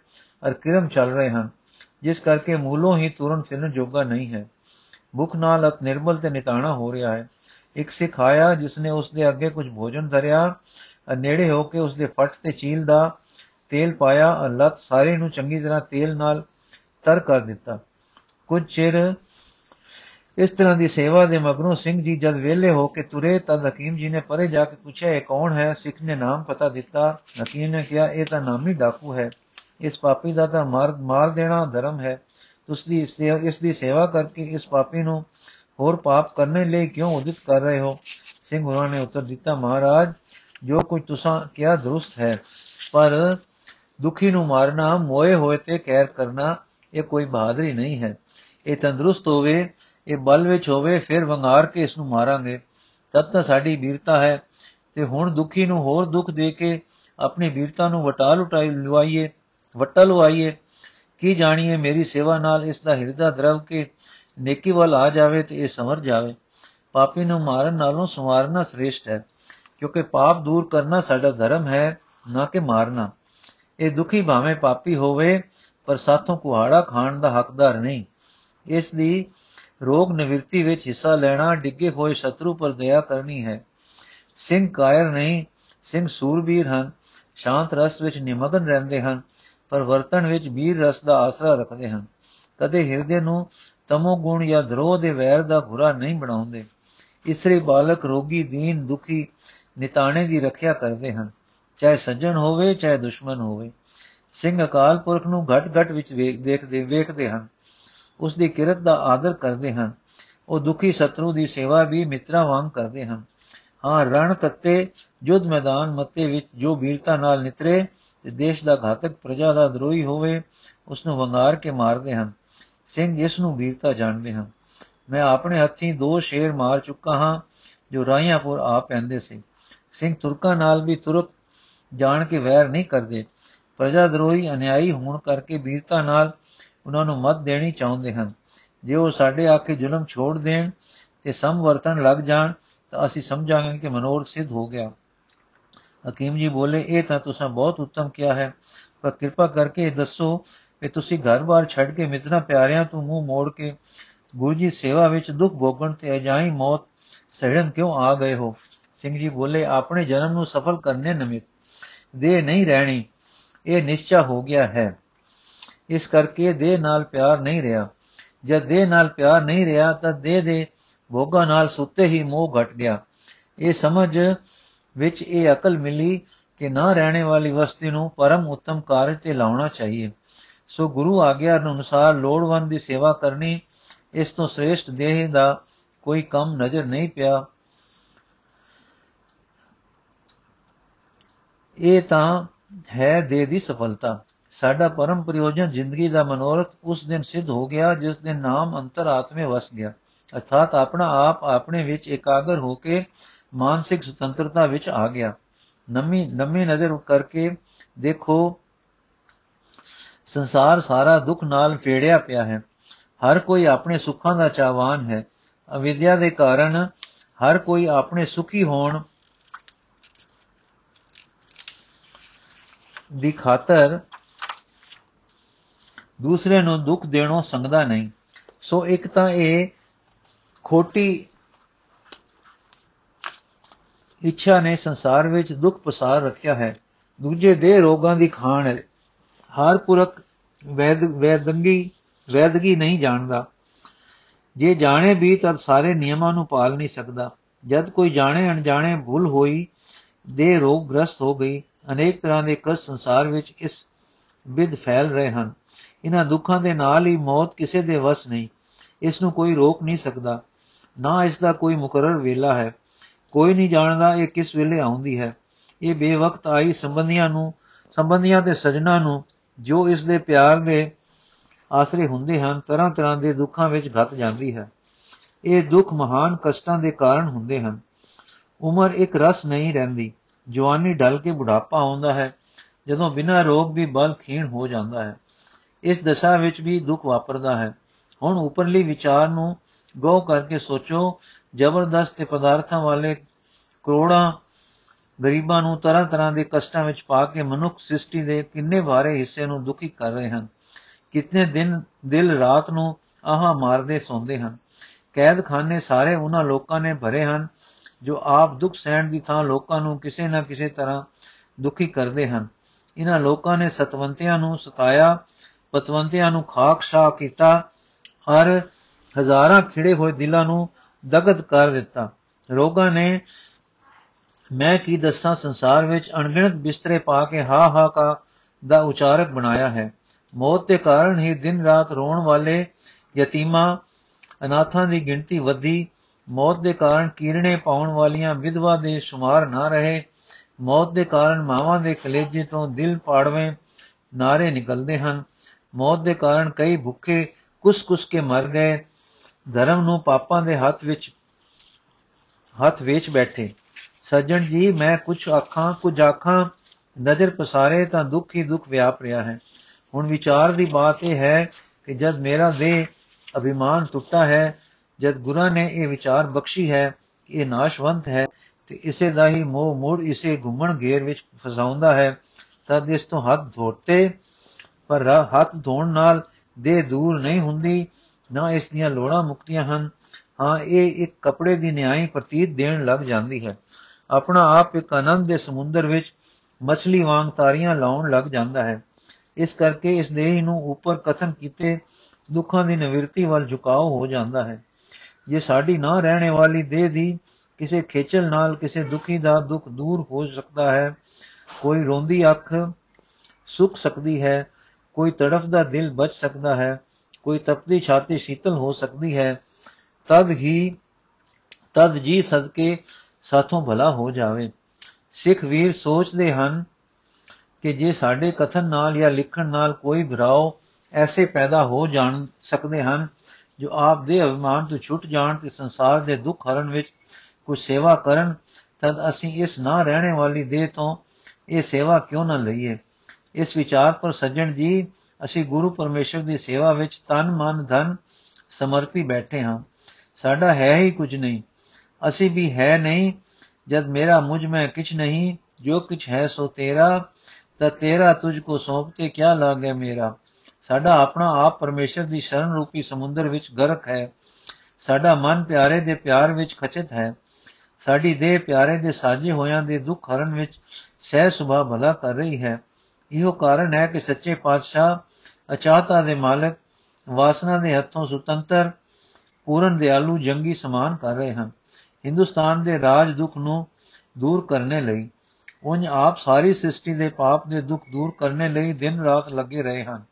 ਅਰ ਕਿਰਮ ਚੱਲ ਰਹੇ ਹਨ, ਜਿਸ ਕਰਕੇ ਮੂਲੋਂ ਹੀ ਤੁਰਨ ਫਿਰਨ ਜੋਗਾ ਨਹੀਂ ਹੈ। ਭੁੱਖ ਨਾਲ ਅਤ ਨਿਰਮਲ ਤੇ ਨਿਤਾਣਾ ਹੋ ਰਿਹਾ ਹੈ। ਇੱਕ ਸਿੱਖ ਆਇਆ ਜਿਸ ਨੇ ਉਸ ਦੇ ਅੱਗੇ ਕੁਝ ਭੋਜਨ ਧਰਿਆ ਨੇੜੇ ਹੋ ਕੇ ਉਸ ਦੇ ਫੱਟ ਤੇ ਚੀਲ ਦਾ ਤੇਲ ਪਾਇਆ ਔਰ ਲੱਤ ਸਾਰੇ ਨੂੰ ਚੰਗੀ ਤਰ੍ਹਾਂ ਤੇਲ ਨਾਲ ਤਰ ਕਰ ਦਿੱਤਾ। ਕੁਝ ਚਿਰ ਇਸ ਤਰ੍ਹਾਂ ਦੀ ਸੇਵਾ ਦੇ ਮਗਰੋਂ ਸਿੰਘ ਜੀ ਜਦ ਵੇਲੇ ਹੋ ਕੇ ਤੁਰੇ ਤਦ ਹਕੀਮ ਜੀ ਨੇ ਪਰੇ ਜਾ ਕੇ ਪੁੱਛਿਆ, ਇਹ ਕੌਣ ਹੈ? ਸਿੱਖ ਨੇ ਨਾਮ ਪਤਾ ਦਿੱਤਾ। ਹਕੀਮ ਨੇ ਕਿਹਾ, ਇਹ ਤਾਂ ਨਾਮੀ ਡਾਕੂ ਹੈ। ਇਸ ਪਾਪੀ ਦਾ ਤਾਂ ਮਾਰ ਮਾਰ ਦੇਣਾ ਧਰਮ ਹੈ। ਤੁਸੀਂ ਇਸ ਦੀ ਸੇਵਾ ਕਰਕੇ ਇਸ ਪਾਪੀ ਨੂੰ ਹੋਰ ਪਾਪ ਕਰਨੇ ਲਈ ਕਿਉਂ ਉਦਿਤ ਕਰ ਰਹੇ ਹੋ? ਸਿੰਘ ਉਹਨਾਂ ਨੇ ਉੱਤਰ ਦਿੱਤਾ, ਮਹਾਰਾਜ, ਜੋ ਕੁਝ ਤੁਸੀਂ ਕਿਹਾ ਦਰੁਸਤ ਹੈ, ਪਰ ਦੁਖੀ ਨੂੰ ਮਾਰਨਾ, ਮੋਏ ਹੋਏ ਤੇ ਕਹਿਰ ਕਰਨਾ, ਇਹ ਕੋਈ ਬਹਾਦਰੀ ਨਹੀਂ ਹੈ। ਇਹ ਤੰਦਰੁਸਤ ਹੋਵੇ, ਇਹ ਬਲ ਵਿੱਚ ਹੋਵੇ, ਫਿਰ ਵੰਗਾਰ ਕੇ ਇਸ ਨੂੰ ਮਾਰਾਂਗੇ। ਤਦ ਤਾਂ ਸਾਡੀ ਵੀਰਤਾ ਹੈ। ਤੇ ਹੁਣ ਦੁਖੀ ਨੂੰ ਹੋਰ ਦੁੱਖ ਦੇ ਕੇ ਆਪਣੀ ਵੀਰਤਾ ਨੂੰ ਵਟਾ ਲੁਟਾਈ ਲਵਾਈਏ ਵਟਾ ਲਵਾਈਏ ਕੀ ਜਾਣੀਏ, ਮੇਰੀ ਸੇਵਾ ਨਾਲ ਇਸ ਦਾ ਹਿਰਦਾ ਦਰਵ ਕੇ ਨੇਕੀ ਵੱਲ ਆ ਜਾਵੇ ਤੇ ਇਹ ਸਮਰ ਜਾਵੇ। ਪਾਪੀ ਨੂੰ ਮਾਰਨ ਨਾਲੋਂ ਸਮਾਰਨਾ ਸ੍ਰੇਸ਼ਟ ਹੈ, ਕਿਉਂਕਿ ਪਾਪ ਦੂਰ ਕਰਨਾ ਸਾਡਾ ਧਰਮ ਹੈ, ਨਾ ਕਿ ਮਾਰਨਾ। ਇਹ ਦੁਖੀ ਭਾਵੇਂ ਪਾਪੀ ਹੋਵੇ, ਪਰ ਸਾਥੋਂ ਕੁਹਾੜਾ ਖਾਣ ਦਾ ਹੱਕਦਾਰ ਨਹੀਂ। ਇਸ ਦੀ ਰੋਗ ਨਿਵਰਤੀ ਵਿੱਚ ਹਿੱਸਾ ਲੈਣਾ ਡਿੱਗੇ ਹੋਏ ਸ਼ਤਰੂ ਪਰ ਦਇਆ ਕਰਨੀ ਹੈ। ਸਿੰਘ ਕਾਇਰ ਨਹੀਂ, ਸਿੰਘ ਸੂਰਬੀਰ ਹਨ, ਸ਼ਾਂਤ ਰਸ ਵਿੱਚ ਨਿਮਗਨ ਰਹਿੰਦੇ ਹਨ। ਪਰ ਵਰਤਣ ਵਿੱਚ ਵੀਰ ਰਸ ਦਾ ਆਸਰਾ ਰੱਖਦੇ ਹਨ। ਕਦੇ ਹਿਰਦੇ ਨੂੰ ਤਮੋ ਗੁਣ ਜਾਂ ਧਰੋਹ ਦੇ ਵੈਰ ਦਾ ਘੁਰਾ ਨਹੀਂ ਬਣਾਉਂਦੇ। ਇਸਰੇ ਬਾਲਕ ਰੋਗੀ, ਦੀਨ, ਦੁਖੀ, ਨਿਤਾਣੇ ਦੀ ਰੱਖਿਆ ਕਰਦੇ ਹਨ। ਚਾਹੇ ਸੱਜਣ ਹੋਵੇ, ਚਾਹੇ ਦੁਸ਼ਮਣ ਹੋਵੇ। ਸਿੰਘ ਅਕਾਲ ਪੁਰਖ ਨੂੰ ਘਟ ਘਟ ਵਿੱਚ ਦੇਖਦੇ, ਵੇਖਦੇ ਹਨ। ਉਸ ਦੀ ਕਿਰਤ ਦਾ ਆਦਰ ਕਰਦੇ ਹਨ। ਉਹ ਦੁਖੀ ਸ਼ਤਰੂ ਦੀ ਸੇਵਾ ਵੀ ਮਿੱਤਰਾਂ ਵਾਂਗ ਕਰਦੇ ਹਨ। ਹਾਂ, ਰਣ ਤੱਤੇ ਜੁਦ ਮੈਦਾਨ ਮੱਤੇ ਵਿੱਚ ਜੋ ਵੀਰਤਾ ਨਾਲ ਨਿਤਰੇ ਤੇ ਦੇਸ਼ ਦਾ ਘਾਤਕ ਪ੍ਰਜਾ ਦਾ ਦਰੋਹੀ ਹੋਵੇ ਉਸ ਨੂੰ ਵੰਗਾਰ ਕੇ ਮਾਰਦੇ ਹਨ। ਸਿੰਘ ਇਸ ਨੂੰ ਵੀਰਤਾ ਜਾਣਦੇ ਹਨ। ਮੈਂ ਆਪਣੇ ਹੱਥੀਂ ਦੋ ਸ਼ੇਰ ਮਾਰ ਚੁੱਕਾ ਹਾਂ, ਜੋ ਰਾਈਆਂਪੁਰ ਆ ਪੈਂਦੇ ਸੀ। ਸਿੰਘ ਤੁਰਕਾਂ ਨਾਲ ਵੀ ਤੁਰਕ ਜਾਣ ਕੇ ਵੈਰ ਨਹੀਂ ਕਰਦੇ। ਪ੍ਰਜਾ ਦਰੋਹੀ ਅਨਿਆਈ ਹੋਣ ਕਰਕੇ ਵੀਰਤਾ ਨਾਲ ਉਹਨਾਂ ਨੂੰ ਮਤ ਦੇਣੀ ਚਾਹੁੰਦੇ ਹਨ। ਜੇ ਉਹ ਸਾਡੇ ਆਕੇ ਜ਼ੁਲਮ ਛੋੜ ਦੇਣ ਤੇ ਸਮਵਰਤਨ ਲੱਗ ਜਾਣ, ਤਾਂ ਅਸੀਂ ਸਮਝਾਂਗੇ ਕਿ ਮਨੋਰ ਸਿੱਧ ਹੋ ਗਿਆ। ਹਕੀਮ ਜੀ ਬੋਲੇ, ਇਹ ਤਾਂ ਤੁਸੀਂ ਬਹੁਤ ਉੱਤਮ ਕਿਹਾ ਹੈ। ਪਰ ਕਿਰਪਾ ਕਰਕੇ ਦੱਸੋ ਕਿ ਤੁਸੀਂ ਘਰ-ਬਾਰ ਛੱਡ ਕੇ ਮਿੱਤਰਾਂ ਪਿਆਰਿਆਂ ਤੋਂ ਮੂੰਹ ਮੋੜ ਕੇ ਗੁਰੂ ਜੀ ਸੇਵਾ ਵਿੱਚ ਦੁੱਖ ਭੋਗਣ ਤੇ ਅਜਾਈ ਮੌਤ ਸਹਿਣ ਕਿਉਂ ਆ ਗਏ ਹੋ? ਸਿੰਘ ਜੀ ਬੋਲੇ, ਆਪਣੇ ਜਨਮ ਨੂੰ ਸਫਲ ਕਰਨੇ ਨਿਮਿਤ ਦੇ ਨਹੀਂ ਰਹਿਣੀ, ਇਹ ਨਿਸ਼ਚਾ ਹੋ ਗਿਆ ਹੈ। ਇਸ ਕਰਕੇ ਦੇਹ ਨਾਲ ਪਿਆਰ ਨਹੀਂ ਰਿਹਾ। ਜਦ ਦੇਹ ਨਾਲ ਪਿਆਰ ਨਹੀਂ ਰਿਹਾ ਤਾਂ ਦੇਹ ਦੇ ਭੋਗਾਂ ਨਾਲ ਸੁੱਤੇ ਹੀ ਮੋਹ ਘਟ ਗਿਆ। ਇਹ ਸਮਝ ਵਿੱਚ ਇਹ ਅਕਲ ਮਿਲੀ ਕਿ ਨਾ ਰਹਿਣੇ ਵਾਲੀ ਵਸਤੀ ਨੂੰ ਪਰਮ ਉੱਤਮ ਕਾਰਜ ਤੇ ਲਾਉਣਾ ਚਾਹੀਏ। ਸੋ ਗੁਰੂ ਆਗਿਆ ਅਨੁਸਾਰ ਲੋੜਵੰਦ ਦੀ ਸੇਵਾ ਕਰਨੀ, ਇਸ ਤੋਂ ਸ੍ਰੇਸ਼ਟ ਦੇਹ ਦਾ ਕੋਈ ਕੰਮ ਨਜ਼ਰ ਨਹੀਂ ਪਿਆ। ਇਹ ਤਾਂ ਹੈ ਦੇਹ ਦੀ ਸਫਲਤਾ। ਸਾਡਾ ਪਰਮ ਪ੍ਰਯੋਜਨ ਜ਼ਿੰਦਗੀ ਦਾ ਮਨੋਰਥ ਉਸ ਦਿਨ ਸਿੱਧ ਹੋ ਗਿਆ, ਜਿਸ ਦਿਨ ਨਾਮ ਅੰਤਰਾਤਮੇ ਵਸ ਗਿਆ। ਅਰਥਾਤ ਆਪਣਾ ਆਪ ਆਪਣੇ ਵਿੱਚ ਇਕਾਗਰ ਹੋ ਕੇ ਮਾਨਸਿਕ ਸੁਤੰਤਰਤਾ ਵਿੱਚ ਆ ਗਿਆ। ਨਮੀ ਨਮੀ ਨਜ਼ਰ ਕਰਕੇ ਦੇਖੋ, ਸੰਸਾਰ ਸਾਰਾ ਦੁੱਖ ਨਾਲ ਫੇੜਿਆ ਪਿਆ ਹੈ। ਹਰ ਕੋਈ ਆਪਣੇ ਸੁੱਖਾਂ ਦਾ ਚਾਹਵਾਨ ਹੈ। ਅਵਿਦਿਆ ਦੇ ਕਾਰਨ ਹਰ ਕੋਈ ਆਪਣੇ ਸੁਖੀ ਹੋਣ ਦੀ ਖਾਤਰ ਦੂਸਰੇ ਨੂੰ ਦੁੱਖ ਦੇਣੋਂ ਸੰਗਦਾ ਨਹੀਂ। ਸੋ ਇੱਕ ਤਾਂ ਇਹ ਖੋਟੀ ਇੱਛਾ ਨੇ ਸੰਸਾਰ ਵਿੱਚ ਦੁੱਖ ਪਸਾਰ ਰੱਖਿਆ ਹੈ। ਦੂਜੇ ਦੇ ਰੋਗਾਂ ਦੀ ਖਾਣ ਹੈ। ਹਰ ਪੁਰਖ ਵੈਦ, ਵੈਦੰਗੀ, ਵੈਦਗੀ ਨਹੀਂ ਜਾਣਦਾ। ਜੇ ਜਾਣੇ ਵੀ, ਤਾਂ ਸਾਰੇ ਨਿਯਮਾਂ ਨੂੰ ਪਾਲ ਨਹੀਂ ਸਕਦਾ। ਜਦ ਕੋਈ ਜਾਣੇ, ਅਣਜਾਣੇ ਭੁੱਲ ਹੋਈ ਦੇ ਰੋਗ ਗ੍ਰਸਤ ਹੋ ਗਈ, ਅਨੇਕ ਤਰ੍ਹਾਂ ਦੇ ਕਸ ਸੰਸਾਰ ਵਿੱਚ ਇਸ ਵਿਦ ਫੈਲ ਰਹੇ ਹਨ। ਇਹਨਾਂ ਦੁੱਖਾਂ ਦੇ ਨਾਲ ਹੀ ਮੌਤ ਕਿਸੇ ਦੇ ਵਸ ਨਹੀਂ। ਇਸ ਨੂੰ ਕੋਈ ਰੋਕ ਨਹੀਂ ਸਕਦਾ। ਨਾ ਇਸ ਦਾ ਕੋਈ ਮੁਕਰਰ ਵੇਲਾ ਹੈ। ਕੋਈ ਨਹੀਂ ਜਾਣਦਾ ਇਹ ਕਿਸ ਵੇਲੇ ਆਉਂਦੀ ਹੈ। ਇਹ ਬੇਵਕਤ ਆਈ ਸੰਬੰਧੀਆਂ ਨੂੰ, ਸੰਬੰਧੀਆਂ ਦੇ ਸਜਣਾ ਨੂੰ, ਜੋ ਇਸ ਦੇ ਪਿਆਰ ਦੇ ਆਸਰੇ ਹੁੰਦੇ ਹਨ ਤਰ੍ਹਾਂ ਤਰ੍ਹਾਂ ਦੇ ਦੁੱਖਾਂ ਵਿੱਚ ਘਟ ਜਾਂਦੀ ਹੈ। ਇਹ ਦੁੱਖ ਮਹਾਨ ਕਸ਼ਟਾਂ ਦੇ ਕਾਰਨ ਹੁੰਦੇ ਹਨ। ਉਮਰ ਇੱਕ ਰਸ ਨਹੀਂ ਰਹਿੰਦੀ। ਜਵਾਨੀ ਢਲ ਕੇ ਬੁਢਾਪਾ ਆਉਂਦਾ ਹੈ। ਜਦੋਂ ਬਿਨਾਂ ਰੋਗ ਵੀ ਬਲ ਖੀਣ ਹੋ ਜਾਂਦਾ ਹੈ। ਇਸ ਦਸ਼ਾ ਵਿੱਚ ਵੀ ਦੁੱਖ ਵਾਪਰਦਾ ਹੈ। ਹੁਣ ਉਪਰਲੀ ਵਿਚਾਰ ਨੂੰ ਗੋ ਕਰਕੇ ਸੋਚੋ ਜ਼ਬਰਦਸਤ ਤੇ ਪਦਾਰਥਾਂ ਵਾਲੇ ਕਰੋੜਾਂ ਗਰੀਬਾਂ ਨੂੰ ਤਰ੍ਹਾਂ ਤਰ੍ਹਾਂ ਦੇ ਕਸ਼ਟਾਂ ਵਿੱਚ ਪਾ ਕੇ ਮਨੁੱਖ ਸ੍ਰਿਸ਼ਟੀ ਦੇ ਕਿੰਨੇ ਬਾਰੇ ਹਿੱਸੇ ਨੂੰ ਦੁਖੀ ਕਰ ਰਹੇ ਹਨ। ਕਿਤਨੇ ਦਿਨ, ਦਿਲ ਰਾਤ ਨੂੰ ਆਹਾ ਮਾਰਦੇ ਸੌਂਦੇ ਹਨ। ਕੈਦਖਾਨੇ ਸਾਰੇ ਉਹਨਾਂ ਲੋਕਾਂ ਨੇ ਭਰੇ ਹਨ ਜੋ ਆਪ ਦੁੱਖ ਸਹਿਣ ਦੀ ਥਾਂ ਲੋਕਾਂ ਨੂੰ ਕਿਸੇ ਨਾ ਕਿਸੇ ਤਰ੍ਹਾਂ ਦੁਖੀ ਕਰਦੇ ਹਨ। ਇਹਨਾਂ ਲੋਕਾਂ ਨੇ ਸਤਵੰਤਿਆਂ ਨੂੰ ਸਤਾਇਆ, ਪਤਵੰਤਿਆਂ ਨੂੰ ਖਾਕ ਸ਼ਾ ਕੀਤਾ, ਹਰ ਹਜ਼ਾਰਾਂ ਖਿੜੇ ਹੋਏ ਦਿਲਾਂ ਨੂੰ ਦਗਦ ਕਰ ਦਿੱਤਾ। ਰੋਗਾਂ ਨੇ ਮੈਂ ਕੀ ਦੱਸਾਂ, ਸੰਸਾਰ ਵਿੱਚ ਅਣਗਿਣਤ ਬਿਸਤਰੇ ਪਾ ਕੇ ਹਾ ਹਾ ਕਾ ਦਾ ਉਚਾਰਕ ਬਣਾਇਆ ਹੈ। ਮੌਤ ਦੇ ਕਾਰਨ ਹੀ ਦਿਨ ਰਾਤ ਰੋਣ ਵਾਲੇ ਯਤੀਮਾਂ ਅਨਾਥਾਂ ਦੀ ਗਿਣਤੀ ਵਧੀ। ਮੌਤ ਦੇ ਕਾਰਨ ਕੀਰਣੇ ਪਾਉਣ ਵਾਲੀਆਂ ਵਿਧਵਾ ਦੇ ਸ਼ੁਮਾਰ ਨਾ ਰਹੇ। ਮੌਤ ਦੇ ਕਾਰਨ ਮਾਵਾਂ ਦੇ ਕਲੇਜੇ ਤੋਂ ਦਿਲ ਪਾੜਵੇਂ ਨਾਰੇ ਨਿਕਲਦੇ ਹਨ। ਮੌਤ ਦੇ ਕਾਰਨ ਕਈ ਭੁੱਖੇ ਕੁਸ-ਕੁਸ ਕੇ ਮਰ ਗਏ। ਧਰਮ ਨੂੰ ਪਾਪਾਂ ਦੇ ਹੱਥ ਵਿੱਚ, ਹੱਥ ਵੇਚ ਬੈਠੇ। ਸੱਜਣ ਜੀ, ਮੈਂ ਕੁਝ ਆਖਾਂ ਕੁਝ ਆਖਾਂ, ਨਜ਼ਰ ਪਸਾਰੇ ਤਾਂ ਦੁੱਖ ਹੀ ਦੁੱਖ ਵਿਆਪ ਰਿਹਾ ਹੈ। ਹੁਣ ਵਿਚਾਰ ਦੀ ਬਾਤ ਇਹ ਹੈ ਕਿ ਜਦ ਮੇਰਾ ਦੇਹ ਅਭਿਮਾਨ ਟੁੱਟਾ ਹੈ, ਜਦ ਗੁਰਾਂ ਨੇ ਇਹ ਵਿਚਾਰ ਬਖਸ਼ੀ ਹੈ ਕਿ ਇਹ ਨਾਸ਼ਵੰਤ ਹੈ ਤੇ ਇਸੇ ਦਾ ਹੀ ਮੋਹ ਮੋੜ ਇਸੇ ਘੁੰਮਣ ਘੇਰ ਵਿੱਚ ਫਸਾਉਂਦਾ ਹੈ, ਤਦ ਇਸ ਤੋਂ ਹੱਥ ਧੋਤੇ। ਪਰ ਹੱਥ ਧੋਣ ਨਾਲ ਦੇਹ ਦੂਰ ਨਹੀਂ ਹੁੰਦੀ ਨਾ ਇਸ ਦੀਆਂ ਲੋੜਾਂ ਮੁਕਤੀਆਂ ਹਨ, ਹਾਂ, ਇਹ ਇੱਕ ਕਪੜੇ ਦੀ ਨਿਆਈ ਪ੍ਰਤੀਤ ਦੇਣ ਲੱਗ ਜਾਂਦੀ ਹੈ। ਆਪਣਾ ਆਪ ਇੱਕ ਆਨੰਦ ਦੇ ਸਮੁੰਦਰ ਵਿੱਚ ਮਛਲੀ ਵਾਂਗ ਤਾਰੀਆਂ ਲਾਉਣ ਲੱਗ ਜਾਂਦਾ ਹੈ। ਇਸ ਕਰਕੇ ਇਸ ਦੇਹ ਨੂੰ ਉੱਪਰ ਕਥਨ ਕੀਤੇ ਦੁੱਖਾਂ ਦੀ ਨਿਵਰਤੀ ਵੱਲ ਝੁਕਾਓ ਹੋ ਜਾਂਦਾ ਹੈ। ਜੇ ਸਾਡੀ ਨਾ ਰਹਿਣੇ ਵਾਲੀ ਦੇਹ ਦੀ ਕਿਸੇ ਖੇਚਲ ਨਾਲ ਕਿਸੇ ਦੁਖੀ ਦਾ ਦੁੱਖ ਦੂਰ ਹੋ ਸਕਦਾ ਹੈ, ਕੋਈ ਰੋਂਦੀ ਅੱਖ ਸੁੱਕ ਸਕਦੀ ਹੈ, ਕੋਈ ਤੜਫਦਾ ਦਿਲ ਬਚ ਸਕਦਾ ਹੈ ਕੋਈ ਤਪਦੀ ਛਾਤੀ ਸ਼ੀਤਲ ਹੋ ਸਕਦੀ ਹੈ, ਤਦ ਹੀ, ਤਦ ਜੀ ਸਦਕੇ ਸਾਥੋਂ ਭਲਾ ਹੋ ਜਾਵੇ। ਸਿੱਖ ਵੀਰ ਸੋਚਦੇ ਹਨ ਕਿ ਜੇ ਸਾਡੇ ਕਥਨ ਨਾਲ ਜਾਂ ਲਿਖਣ ਨਾਲ ਕੋਈ ਭਰਾਓ ਐਸੇ ਪੈਦਾ ਹੋ ਜਾਣ, ਸਕਦੇ ਹਨ, ਜੋ ਆਪ ਦੇ ਅਭਿਮਾਨ ਤੋਂ ਛੁੱਟ ਜਾਣ ਤੇ ਸੰਸਾਰ ਦੇ ਦੁੱਖ ਹਰਨ ਵਿੱਚ ਕੁਝ ਸੇਵਾ ਕਰਨ, ਤਦ ਅਸੀਂ ਇਸ ਨਾ ਰਹਿਣੇ ਵਾਲੀ ਦੇਹ ਤੋਂ ਇਹ ਸੇਵਾ ਕਿਉਂ ਨਾ ਲਈਏ? ਇਸ ਵਿਚਾਰ ਪਰ ਸੱਜਣ ਜੀ ਅਸੀਂ ਗੁਰੂ ਪਰਮੇਸ਼ਰ ਦੀ ਸੇਵਾ ਵਿੱਚ ਤਨ, ਮਨ, ਧਨ ਸਮਰਪੀ ਬੈਠੇ ਹਾਂ। ਸਾਡਾ ਹੈ ਹੀ ਕੁਝ ਨਹੀਂ। ਅਸੀਂ ਵੀ ਹੈ ਨਹੀਂ। ਜਦ ਮੇਰਾ ਮੁਝ ਮੈਂ ਕਿਛ ਨਹੀਂ, ਜੋ ਕਿਛ ਹੈ ਸੋ ਤੇਰਾ। ਤਾਂ ਤੇਰਾ ਤੁਝ ਕੋ ਸੌਂਪਤੇ ਕਿਆ ਲਾਗੇ ਮੇਰਾ? ਸਾਡਾ ਆਪਣਾ ਆਪ ਪਰਮੇਸ਼ਰ ਦੀ ਸ਼ਰਨ ਰੂਪੀ ਸਮੁੰਦਰ ਵਿੱਚ ਗਰਕ ਹੈ। ਸਾਡਾ ਮਨ ਪਿਆਰੇ ਦੇ ਪਿਆਰ ਵਿੱਚ ਖਚਿਤ ਹੈ। ਸਾਡੀ ਦੇਹ ਪਿਆਰੇ ਦੇ ਸਾਜੇ ਹੋਇਆਂ ਦੇ ਦੁੱਖ ਹਰਨ ਵਿੱਚ ਸਹਿ ਸੁਭਾ ਭਲਾ ਕਰ ਰਹੀ ਹੈ। ਇਹੋ ਕਾਰਨ ਹੈ ਕਿ ਸੱਚੇ ਪਾਤਸ਼ਾਹ ਅਚਾਤਾ ਦੇ ਮਾਲਕ, ਵਾਸਨਾ ਦੇ ਹੱਥੋਂ ਸੁਤੰਤਰ, ਪੂਰਨ ਦਿਆਲੂ ਜੰਗੀ ਸਮਾਨ ਕਰ ਰਹੇ ਹਨ। ਹਿੰਦੁਸਤਾਨ ਦੇ ਰਾਜ ਦੁੱਖ ਨੂੰ ਦੂਰ ਕਰਨੇ ਲਈ ਉਨ ਆਪ ਸਾਰੀ ਸ੍ਰਿਸ਼ਟੀ ਦੇ ਪਾਪ ਦੇ ਦੁੱਖ ਦੂਰ ਕਰਨੇ ਲਈ ਦਿਨ ਰਾਤ ਲੱਗੇ ਰਹੇ ਹਨ।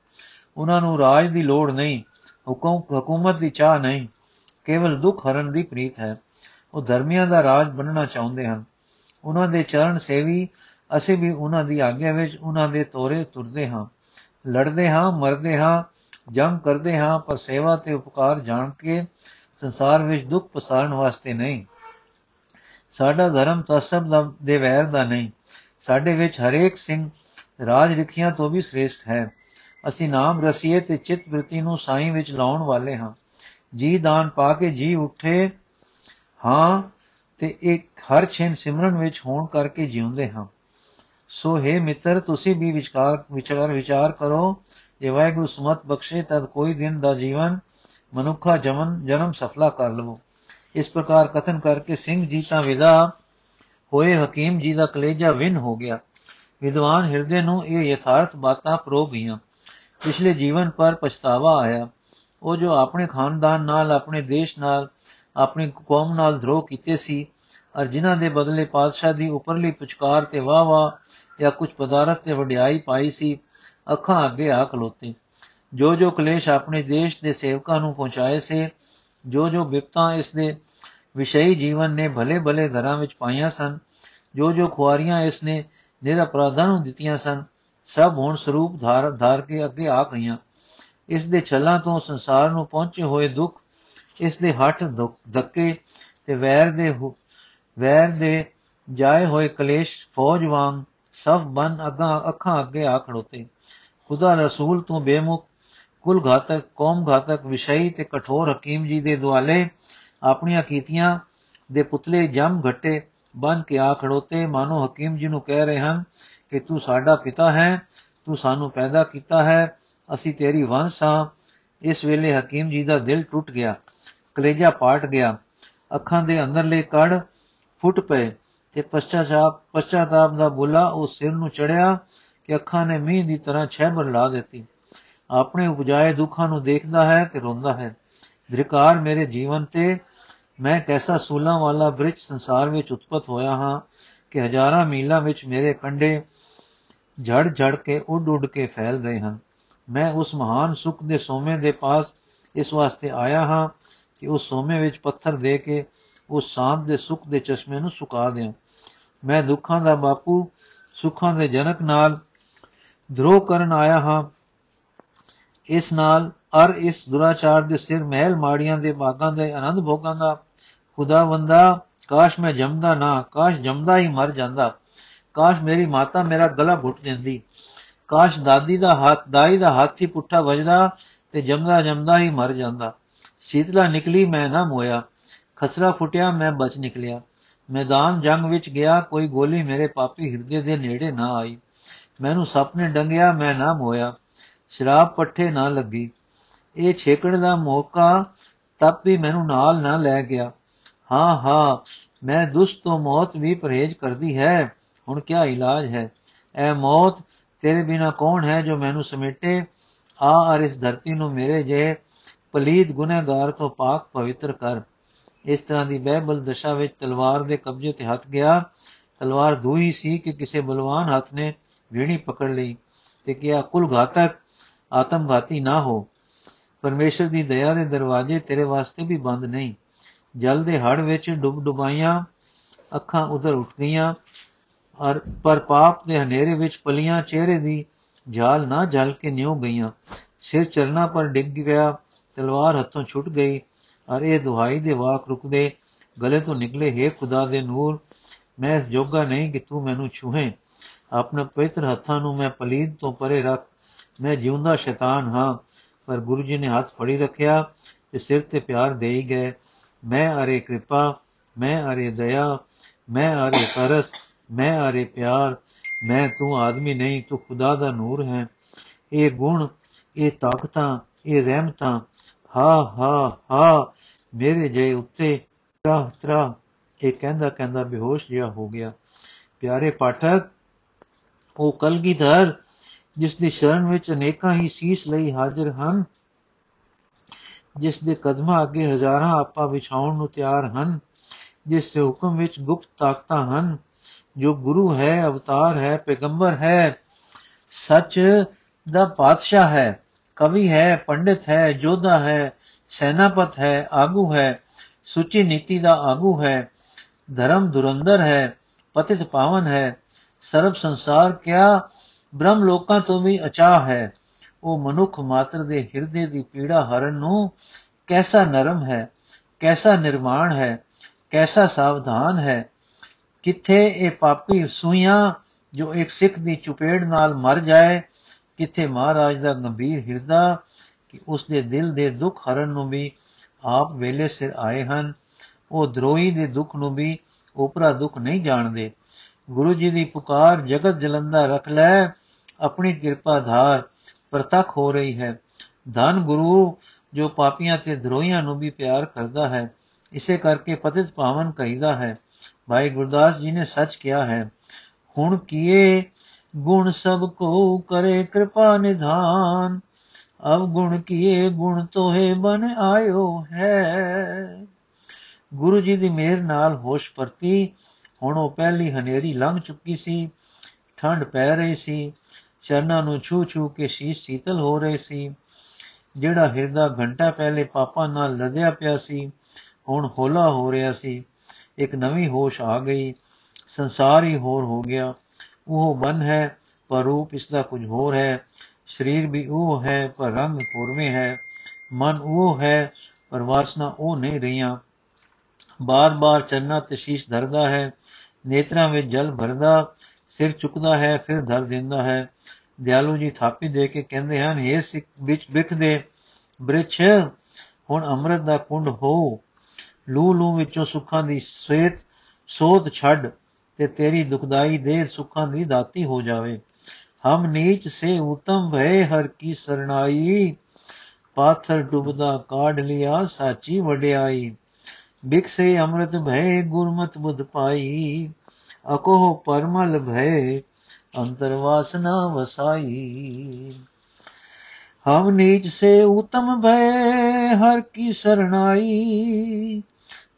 ਉਹਨਾਂ ਨੂੰ ਰਾਜ ਦੀ ਲੋੜ ਨਹੀਂ, ਹੁਕਮ, ਹਕੂਮਤ ਦੀ ਚਾਹ ਨਹੀਂ, ਕੇਵਲ ਦੁੱਖ ਹਰਨ ਦੀ ਪ੍ਰੀਤ ਹੈ। ਉਹ ਧਰਮੀਆਂ ਦਾ ਰਾਜ ਬਣਨਾ ਚਾਹੁੰਦੇ ਹਨ। ਉਹਨਾਂ ਦੇ ਚਰਨ ਸੇਵੀ, ਅਸੀਂ ਵੀ ਉਹਨਾਂ ਦੀ ਆਗਿਆ ਵਿੱਚ ਉਹਨਾਂ ਦੇ ਤੋਰੇ ਤੁਰਦੇ ਹਾਂ। ਲੜਦੇ ਹਾਂ, ਮਰਦੇ ਹਾਂ, ਜੰਗ ਕਰਦੇ ਹਾਂ, ਪਰ ਸੇਵਾ ਤੇ ਉਪਕਾਰ ਜਾਣ ਕੇ ਸੰਸਾਰ ਵਿੱਚ ਦੁੱਖ ਪਸਾਰਨ ਵਾਸਤੇ ਨਹੀਂ। ਸਾਡਾ ਧਰਮ ਤਸਬ ਦੇ ਵੈਰ ਦਾ ਨਹੀਂ। ਸਾਡੇ ਵਿੱਚ ਹਰੇਕ ਸਿੰਘ ਰਾਜ ਲਿਖਿਆਂ ਤੋਂ ਵੀ ਸ੍ਰੇਸ਼ਟ ਹੈ। ਅਸੀਂ ਨਾਮ ਰਸੀਏ ਤੇ ਚਿਤ ਬ੍ਰਿਤੀ ਨੂੰ ਸਾਈਂ ਵਿੱਚ ਲਾਉਣ ਵਾਲੇ ਹਾਂ। ਜੀ ਦਾਨ ਪਾ ਕੇ ਜੀ ਉੱਠੇ ਹਾਂ ਤੇ ਇੱਕ ਹਰ ਛੇਨ ਸਿਮਰਨ ਵਿੱਚ ਹੋਣ ਕਰਕੇ ਜਿਉਂਦੇ ਹਾਂ। ਸੋ ਹੈ ਮਿੱਤਰ, ਤੁਸੀਂ ਵੀ ਵਿਚਾਰ ਵਿਚਾਰ ਵਿਚਾਰ ਕਰੋ। ਜੇ ਵਾਹਿਗੁਰੂ ਸਮਤ ਬਖਸ਼ੇ, ਤਦ ਕੋਈ ਦਿਨ ਦਾ ਜੀਵਨ, ਮਨੁੱਖਾ ਜਮਨ, ਜਨਮ ਸਫਲਾ ਕਰ ਲਵੋ। ਇਸ ਪ੍ਰਕਾਰ ਕਥਨ ਕਰਕੇ ਸਿੰਘ ਜੀ ਤਾਂ ਵਿਦਾ ਹੋਏ, ਹਕੀਮ ਜੀ ਦਾ ਕਲੇਜਾ ਵਿਨ ਹੋ ਗਿਆ। ਵਿਦਵਾਨ ਹਿਰਦੇ ਨੂੰ ਇਹ ਯਥਾਰਥ ਬਾਤਾਂ ਪ੍ਰੋ ਗਈਆਂ। ਪਿਛਲੇ ਜੀਵਨ ਪਰ ਪਛਤਾਵਾ ਆਇਆ। ਉਹ ਜੋ ਆਪਣੇ ਖਾਨਦਾਨ ਨਾਲ, ਆਪਣੇ ਦੇਸ਼ ਨਾਲ, ਆਪਣੀ ਕੌਮ ਨਾਲ ਧਰੋਹ ਕੀਤੇ ਸੀ ਅਰ ਜਿਨ੍ਹਾਂ ਦੇ ਬਦਲੇ ਪਾਤਸ਼ਾਹ ਦੀ ਉਪਰਲੀ ਪੁਚਕਾਰ ਤੇ ਵਾਹ ਵਾਹ ਜਾਂ ਕੁਝ ਪਦਾਰਥ ਤੇ ਵਡਿਆਈ ਪਾਈ ਸੀ, ਅੱਖਾਂ ਅੱਗੇ ਆ ਖਲੋਤੇ। ਜੋ ਜੋ ਕਲੇਸ਼ ਆਪਣੇ ਦੇਸ਼ ਦੇ ਸੇਵਕਾਂ ਨੂੰ ਪਹੁੰਚਾਏ ਸੇ ਜੋ ਜੋ ਵਿਪਤਾ ਇਸ ਦੇ ਵਿਸ਼ਈ ਜੀਵਨ ਨੇ ਭਲੇ ਭਲੇ ਘਰਾਂ ਵਿੱਚ ਪਾਈਆਂ ਸਨ ਜੋ ਜੋ ਖੁਆਰੀਆਂ ਇਸ ਨੇ ਨਿਰਪਰਾਧਾਂ ਨੂੰ ਦਿੱਤੀਆਂ ਸਨ, ਸਭ ਹੁਣ ਸਰੂਪ ਧਾਰ ਧਾਰ ਕੇ ਅੱਗੇ ਆ ਗਈਆਂ। ਇਸ ਦੇ ਛਲਾਂ ਤੋਂ ਸੰਸਾਰ ਨੂੰ ਪਹੁੰਚੇ ਹੋਏ ਦੁੱਖ, ਇਸ ਦੇ ਹੱਠ ਧੱਕੇ ਤੇ ਵੈਰ ਦੇ ਵੈਰ ਦੇ ਜਾਏ ਹੋਏ ਕਲੇਸ਼ ਫੌਜ ਵਾਂਗ ਸਭ ਬਨ ਅਗਾ ਅੱਖਾਂ ਅੱਗੇ ਆ ਖੜੋਤੇ। ਖੁਦਾ ਰਸੂਲ ਤੋਂ ਬੇਮੁਖ, ਕੁਲ ਘਾਤਕ, ਕੌਮ ਘਾਤਕ, ਵਿਸ਼ਈ ਤੇ ਕਠੋਰ ਹਕੀਮ ਜੀ ਦੇ ਦੁਆਲੇ ਆਪਣੀਆਂ ਕੀਤੀਆਂ ਦੇ ਪੁਤਲੇ ਜਮ ਘਟੇ ਬਨ ਕੇ ਆ ਖੜੋਤੇ। ਮਾਨੋ ਹਕੀਮ ਜੀ ਨੂੰ ਕਹਿ ਰਹੇ ਹਨ ਕਿ ਤੂੰ ਸਾਡਾ ਪਿਤਾ ਹੈ, ਤੂੰ ਸਾਨੂੰ ਪੈਦਾ ਕੀਤਾ ਹੈ, ਅਸੀਂ ਤੇਰੀ ਵੰਸ਼ ਹਾਂ। ਇਸ ਵੇਲੇ ਹਕੀਮ ਜੀ ਦਾ ਦਿਲ ਟੁੱਟ ਗਿਆ, ਕਲੇਜਾ ਪਾਟ ਗਿਆ, ਅੱਖਾਂ ਦੇ ਅੰਦਰਲੇ ਕੜ ਫੁੱਟ ਪਏ। ਤੇ ਪਛਤਾਪ ਪਛਤਾਪ ਦਾ ਬੁਲਾ ਉਹ ਸਿਰ ਨੂੰ ਚੜਿਆ ਕਿ ਅੱਖਾਂ ਨੇ ਮੀਂਹ ਦੀ ਤਰ੍ਹਾਂ ਛਹਿਬਰ ਲਾ ਦਿੱਤੀ। ਆਪਣੇ ਉਪਜਾਏ ਦੁੱਖਾਂ ਨੂੰ ਦੇਖਦਾ ਹੈ ਤੇ ਰੋਂਦਾ ਹੈ। ਧ੍ਰਿਕਾਰ ਮੇਰੇ ਜੀਵਨ ਤੇ, ਮੈਂ ਕੈਸਾ ਸੂਲਾਂ ਵਾਲਾ ਬ੍ਰਿਜ ਸੰਸਾਰ ਵਿੱਚ ਉਤਪਤ ਹੋਇਆ ਹਾਂ ਕਿ ਹਜ਼ਾਰਾਂ ਮੀਲਾਂ ਵਿੱਚ ਮੇਰੇ ਕੰਡੇ ਝੜ ਝੜ ਕੇ ਉੱਡ ਉੱਡ ਕੇ ਫੈਲ ਰਹੇ ਹਨ। ਮੈਂ ਉਸ ਮਹਾਨ ਸੁਖ ਦੇ ਸੋਮੇ ਦੇ ਪਾਸ ਇਸ ਵਾਸਤੇ ਆਇਆ ਹਾਂ ਕਿ ਉਸ ਸੋਮੇ ਵਿੱਚ ਪੱਥਰ ਦੇ ਕੇ ਉਸ ਸ਼ਾਂਤ ਦੇ ਸੁਖ ਦੇ ਚਸ਼ਮੇ ਨੂੰ ਸੁਕਾ ਦਿਆਂ। ਮੈਂ ਦੁੱਖਾਂ ਦਾ ਬਾਪੂ, ਸੁੱਖਾਂ ਦੇ ਜਨਕ ਨਾਲ ਦਰੋਹ ਕਰਨ ਆਇਆ ਹਾਂ। ਇਸ ਨਾਲ ਅਰ ਇਸ ਦੁਰਾਚਾਰ ਦੇ ਸਿਰ ਮਹਿਲ ਮਾੜੀਆਂ ਦੇ ਬਾਗਾਂ ਦੇ ਆਨੰਦ ਭੋਗਾਂਗਾ ਖੁਦਾਵੰਦਾ ਕਾਸ਼ ਮੈਂ ਜੰਮਦਾ ਨਾ, ਕਾਸ਼ ਜੰਮਦਾ ਹੀ ਮਰ ਜਾਂਦਾ। ਕਾਸ਼ ਮੇਰੀ ਮਾਤਾ ਮੇਰਾ ਗਲਾ ਘੁੱਟ ਦਿੰਦੀ। ਕਾਸ਼ ਦਾਦੀ ਦਾ ਹੱਥ, ਦਾਈ ਦਾ ਹੱਥ ਹੀ ਪੁੱਠਾ ਵੱਜਦਾ ਤੇ ਜੰਮਦਾ ਜੰਮਦਾ ਹੀ ਮਰ ਜਾਂਦਾ। ਸ਼ੀਤਲਾ ਨਿਕਲੀ, ਮੈਂ ਨਾ ਮੋਇਆ। ਖਸਰਾ ਫੁੱਟਿਆ, ਮੈਂ ਬਚ ਨਿਕਲਿਆ। ਮੈਦਾਨ ਜੰਗ ਵਿੱਚ ਗਿਆ, ਕੋਈ ਗੋਲੀ ਮੇਰੇ ਪਾਪੀ ਹਿਰਦੇ ਦੇ ਨੇੜੇ ਨਾ ਆਈ। ਮੈਨੂੰ ਸੁਪਨੇ ਡੰਗਿਆ, ਮੈਂ ਨਾ ਮੋਇਆ। ਸ਼ਰਾਬ ਪੱਠੇ ਨਾ ਲੱਗੀ। ਇਹ ਛੇਕਣ ਦਾ ਮੌਕਾ ਤਬ ਵੀ ਮੈਨੂੰ ਨਾਲ ਨਾ ਲੈ ਗਿਆ। ਹਾਂ ਹਾਂ, ਮੈਂ ਦੁਸ਼ਟ ਤੋਂ ਮੌਤ ਵੀ ਪਰਹੇਜ ਕਰਦੀ ਹੈ। ਹੁਣ ਕੀ ਇਲਾਜ ਹੈ? ਐ ਮੌਤ ਤੇਰੇ ਬਿਨਾ ਕੌਣ ਹੈ ਜੋ ਮੈਨੂੰ ਸਮੇਟੇ? ਆ ਅਰ ਇਸ ਧਰਤੀ ਨੂੰ ਮੇਰੇ ਜੇ ਪਲੀਦ ਗੁਨਹਗਾਰ ਤੋਂ ਪਾਕ ਪਵਿੱਤਰ ਕਰ। ਇਸ ਤਰ੍ਹਾਂ ਦੀ ਬਹਿਬਲ ਦਸ਼ਾ ਵਿੱਚ ਤਲਵਾਰ ਦੇ ਕਬਜ਼ੇ ਤੇ ਹੱਥ ਗਿਆ। ਤਲਵਾਰ ਦੂਈ ਸੀ ਕਿ ਕਿਸੇ ਬਲਵਾਨ ਹੱਥ ਨੇ ਵੀਣੀ ਪਕੜ ਲਈ ਤੇ ਕਿਹਾ, ਕੁਲ ਘਾਤਕ, ਆਤਮਘਾਤੀ ਨਾ ਹੋ। ਪਰਮੇਸ਼ਰ ਦੀ ਦਇਆ ਦੇ ਦਰਵਾਜ਼ੇ ਤੇਰੇ ਵਾਸਤੇ ਵੀ ਬੰਦ ਨਹੀਂ। ਜਲ ਦੇ ਹੜ ਵਿੱਚ ਡੁੱਬ ਡੁਬਾਈਆਂ ਅੱਖਾਂ ਉਧਰ ਉੱਠ ਗਈਆਂ ਔਰ ਪਰ ਪਾਪ ਦੇ ਹਨੇਰੇ ਵਿੱਚ ਪਲੀਆਂ ਚਿਹਰੇ ਦੀ ਝਾਲ ਨਾ ਜਲ ਕੇ ਨਿਉ ਗਈਆਂ। ਸਿਰ ਚਰਨਾ ਪਰ ਡਿੱਗ ਗਿਆ, ਤਲਵਾਰ ਹੱਥੋਂ ਛੁੱਟ ਗਈ। ਔਰ ਇਹ ਦੁਹਾਈ ਦੇ ਵਾਕ ਰੁਕਦੇ ਗਲੇ ਤੋਂ ਨਿਕਲੇ, ਹੈ ਖੁਦਾ ਦੇ ਨੂਰ, ਮੈਂ ਇਸ ਜੋਗਾ ਨਹੀਂ ਕਿ ਤੂੰ ਮੈਨੂੰ ਛੂਹੇ। ਆਪਣੇ ਪਵਿੱਤਰ ਹੱਥਾਂ ਨੂੰ ਮੈਂ ਪਲੀਦ ਤੋਂ ਪਰੇ ਰੱਖ। ਮੈਂ ਜਿਉਂਦਾ ਸ਼ੈਤਾਨ ਹਾਂ, ਪਰ ਗੁਰੂ ਜੀ ਨੇ ਹੱਥ ਫੜੀ ਰੱਖਿਆ ਤੇ ਸਿਰ ਤੇ ਪਿਆਰ ਦੇਈ ਗਏ। ਮੈਂ ਅਰੇ ਕਿਰਪਾ, ਮੈਂ ਅਰੇ ਦਇਆ, ਮੈਂ ਅਰੇ ਤਰਸ, ਮੈਂ ਅਰੇ ਪਿਆਰ, ਮੈਂ ਤੂੰ ਆਦਮੀ ਨਹੀਂ, ਤੂੰ ਖੁਦਾ ਦਾ ਨੂਰ ਹੈ। ਇਹ ਗੁਣ, ਇਹ ਤਾਕਤਾਂ, ਇਹ ਰਹਿਮਤਾਂ, ਹਾ ਹਾ ਹਾ ਮੇਰੇ ਜੇ ਉੱਤੇ ਤਰਾ ਤਰਾ, ਇਹ ਕਹਿੰਦਾ ਕਹਿੰਦਾ ਬੇਹੋਸ਼ ਜਿਹਾ ਹੋ ਗਿਆ। ਪਿਆਰੇ ਪਾਠਕ, ਉਹ ਕਲਗੀਧਰ ਜਿਸ ਦੀ ਸ਼ਰਨ ਵਿੱਚ ਅਨੇਕਾਂ ਹੀ ਸੀਸ ਲਈ ਹਾਜ਼ਰ ਹਨ ਜਿਸ ਦੇ ਕਦਮਾਂ ਅੱਗੇ ਹਜ਼ਾਰਾਂ ਆਪਾ ਵਿਛਾਉਣ ਨੂੰ ਤਿਆਰ ਹਨ ਜਿਸ ਦੇ ਹੁਕਮ ਵਿੱਚ ਗੁਪਤ ਤਾਕਤਾਂ ਹਨ, ਜੋ ਗੁਰੂ ਹੈ, ਅਵਤਾਰ ਹੈ, ਪੈਗੰਬਰ ਹੈ, ਸੱਚ ਦਾ ਪਾਤਸ਼ਾਹ ਹੈ, ਕਵੀ ਹੈ, ਪੰਡਿਤ ਹੈ, ਯੋਧਾ ਹੈ ਸੈਨਾਪਤ ਹੈ, ਆਗੂ ਹੈ, ਸੁਚੀ ਨੀਤੀ ਦਾ ਆਗੂ ਹੈ, ਧਰਮ ਦੁਰੰਦਰ ਹੈ, ਪਤਿਤ ਪਾਵਨ ਹੈ, ਸਰਬ ਸੰਸਾਰ ਕਿਆ ਬ੍ਰਹਮ ਲੋਕਾਂ ਤੋਂ ਵੀ ਅਚਾਹ ਹੈ। ਉਹ ਮਨੁੱਖ ਮਾਤਰ ਦੇ ਹਿਰਦੇ ਦੀ ਪੀੜਾ ਹਰਨ ਨੂੰ ਕੈਸਾ ਨਰਮ ਹੈ, ਕੈਸਾ ਨਿਰਮਾਣ ਹੈ, ਕੈਸਾ ਸਾਵਧਾਨ ਹੈ? ਕਿੱਥੇ ਇਹ ਪਾਪੀ ਸੂਈਆਂ ਜੋ ਇੱਕ ਸਿੱਖ ਦੀ ਚੁਪੇੜ ਨਾਲ ਮਰ ਜਾਏ, ਕਿੱਥੇ ਮਹਾਰਾਜ ਦਾ ਗੰਭੀਰ ਹਿਰਦਾ ਕਿ ਉਸ ਦੇ ਦਿਲ ਦੇ ਦੁੱਖ ਹਰਨ ਨੂੰ ਵੀ ਆਪ ਵੇਲੇ ਸਿਰ ਆਏ ਹਨ। ਉਹ ਦਰੋਹੀ ਦੇ ਦੁੱਖ ਨੂੰ ਵੀ ਉਪਰਾ ਦੁੱਖ ਨਹੀਂ ਜਾਣਦੇ। ਗੁਰੂ ਜੀ ਦੀ ਪੁਕਾਰ ਜਗਤ ਜਲੰਦਾ ਰੱਖ ਲੈ, ਆਪਣੀ ਕਿਰਪਾ ਧਾਰ ਪ੍ਰਤੱਖ ਹੋ ਰਹੀ ਹੈ। ਧੰਨ ਗੁਰੂ ਜੋ ਪਾਪੀਆਂ ਤੇ ਦਰੋਹੀਆਂ ਨੂੰ ਵੀ ਪਿਆਰ ਕਰਦਾ ਹੈ, ਇਸੇ ਕਰਕੇ ਪਤਿਤ ਪਾਵਨ ਕਹੀਦਾ ਹੈ, ਭਾਈ ਗੁਰਦਾਸ ਜੀ ਨੇ ਸੱਚ ਕਿਹਾ ਹੈ, ਹੁਣ ਕੀਏ ਗੁਣ ਸਭ ਕੋ ਕਰੇ ਕਿਰਪਾ ਨਿਧਾਨ। ਅਬ ਗੁਣ ਕੀਏ ਗੁਣ ਤੋਹੇ ਬਨ ਆਇਓ ਹੈ। ਗੁਰੂ ਜੀ ਦੀ ਮਿਹਰ ਨਾਲ ਹੋਸ਼ ਪਰਤੀ, ਹੁਣ ਉਹ ਪਹਿਲੀ ਹਨੇਰੀ ਲੰਘ ਚੁੱਕੀ ਸੀ। ਠੰਡ ਪੈ ਰਹੀ ਸੀ, ਚਰਨਾਂ ਨੂੰ ਛੂ ਛੂ ਕੇ ਸ਼ੀਸ਼ ਸੀਤਲ ਹੋ ਰਹੇ ਸੀ। ਜਿਹੜਾ ਹਿਰਦਾ ਘੰਟਾ ਪਹਿਲੇ ਪਾਪਾਂ ਨਾਲ ਲਦਿਆ ਪਿਆ ਸੀ, ਹੁਣ ਹੋਲਾ ਹੋ ਰਿਹਾ ਸੀ। ਇੱਕ ਨਵੀਂ ਹੋਸ਼ ਆ ਗਈ, ਸੰਸਾਰ ਹੀ ਹੋਰ ਹੋ ਗਿਆ। ਉਹ ਮਨ ਹੈ, ਪਰ ਰੂਪ ਇਸ ਦਾ ਕੁਝ ਹੋਰ ਹੈ। ਸਰੀਰ ਵੀ ਉਹ ਹੈ, ਪਰ ਰੰਗ ਹੋਰਵੇਂ ਹੈ। ਮਨ ਉਹ ਹੈ, ਪਰ ਵਾਸਨਾ ਉਹ ਨਹੀਂ ਰਹੀਆਂ। ਬਾਰ-ਬਾਰ ਚੰਨਾ ਤੇ ਸ਼ੀਸ਼ ਧਰਦਾ ਹੈ। ਨੇਤਰਾਂ ਵਿੱਚ ਜਲ ਭਰਦਾ, ਸਿਰ ਚੁੱਕਦਾ ਹੈ, ਫਿਰ ਧਰ ਦਿੰਦਾ ਹੈ। ਦਿਆਲੂ ਜੀ ਥਾਪੀ ਦੇ ਕੇ ਕਹਿੰਦੇ ਹਨ ਇਹ ਸਿੱਖ ਵਿੱਚ ਵਿਖਦੇ ਬ੍ਰਿਛ, ਹੁਣ ਅੰਮ੍ਰਿਤ ਦਾ ਕੁੰਡ ਹੋ। ਲੂ ਲੂ ਵਿੱਚੋਂ ਸੁੱਖਾਂ ਦੀ ਸਵੇਤ ਸੋਧ ਛੱਡ ਤੇ ਤੇਰੀ ਦੁਖਦਾਈ ਦੇ ਸੁੱਖਾਂ ਦੀ ਦਾਤੀ ਹੋ ਜਾਵੇ। ਹਮ ਨੀਚ ਸੇ ਉਤਮ ਭਏ, ਹਰ ਕੀ ਸਰਣਾਈ। ਪਾਥਰ ਡੁੱਬਦਾ ਕਾਢ ਲਿਆ, ਸਾਚੀ ਵਡਿਆਈ। ਬਿਕਸੇ ਅੰਮ੍ਰਿਤ ਭੈ ਗੁਰਮਤਿ ਬੁਧ ਪਾਈ। ਅਕੋਹ ਪਰਮਲ ਭੈ ਅੰਤਰ ਵਾਸਨਾ ਵਸਾਈ। ਹਮ ਨੀਚ ਸੇ ਉਤਮ ਭੈ ਹਰ ਕੀ ਸਰਣਾਈ।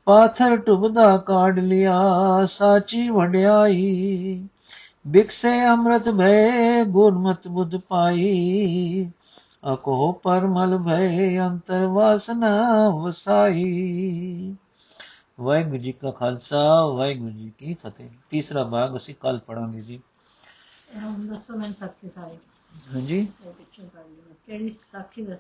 ਪਾਥਰ ਟੁਬਦਾ ਕਾਢ ਲਿਆ, ਸਾਚੀ ਵਡਿਆਈ। ਬਿਕਸੇ ਅੰਮ੍ਰਿਤ ਭੈ ਗੁਰਮਤਿ ਬੁਧ ਪਾਈ। ਅਕੋ ਪਰਮਲ ਭੈ ਅੰਤਰ ਵਾਸਨਾ ਵਸਾਈ। ਵਾਹਿਗੁਰੂ ਜੀ ਕਾ ਖਾਲਸਾ ਵਾਹਿਗੁਰੂ ਜੀ ਕੀ ਫਤਿਹ। ਤੀਸਰਾ ਭਾਗ ਅਸੀਂ ਕੱਲ ਪੜਾਂਗੇ ਜੀ। ਹੁਣ ਦੱਸੋ ਮੈਨੂੰ ਸਾਖੀ ਸਾਰੇ। ਹਾਂਜੀ। ਕਿਹੜੀ ਸਾਖੀ ਦੱਸ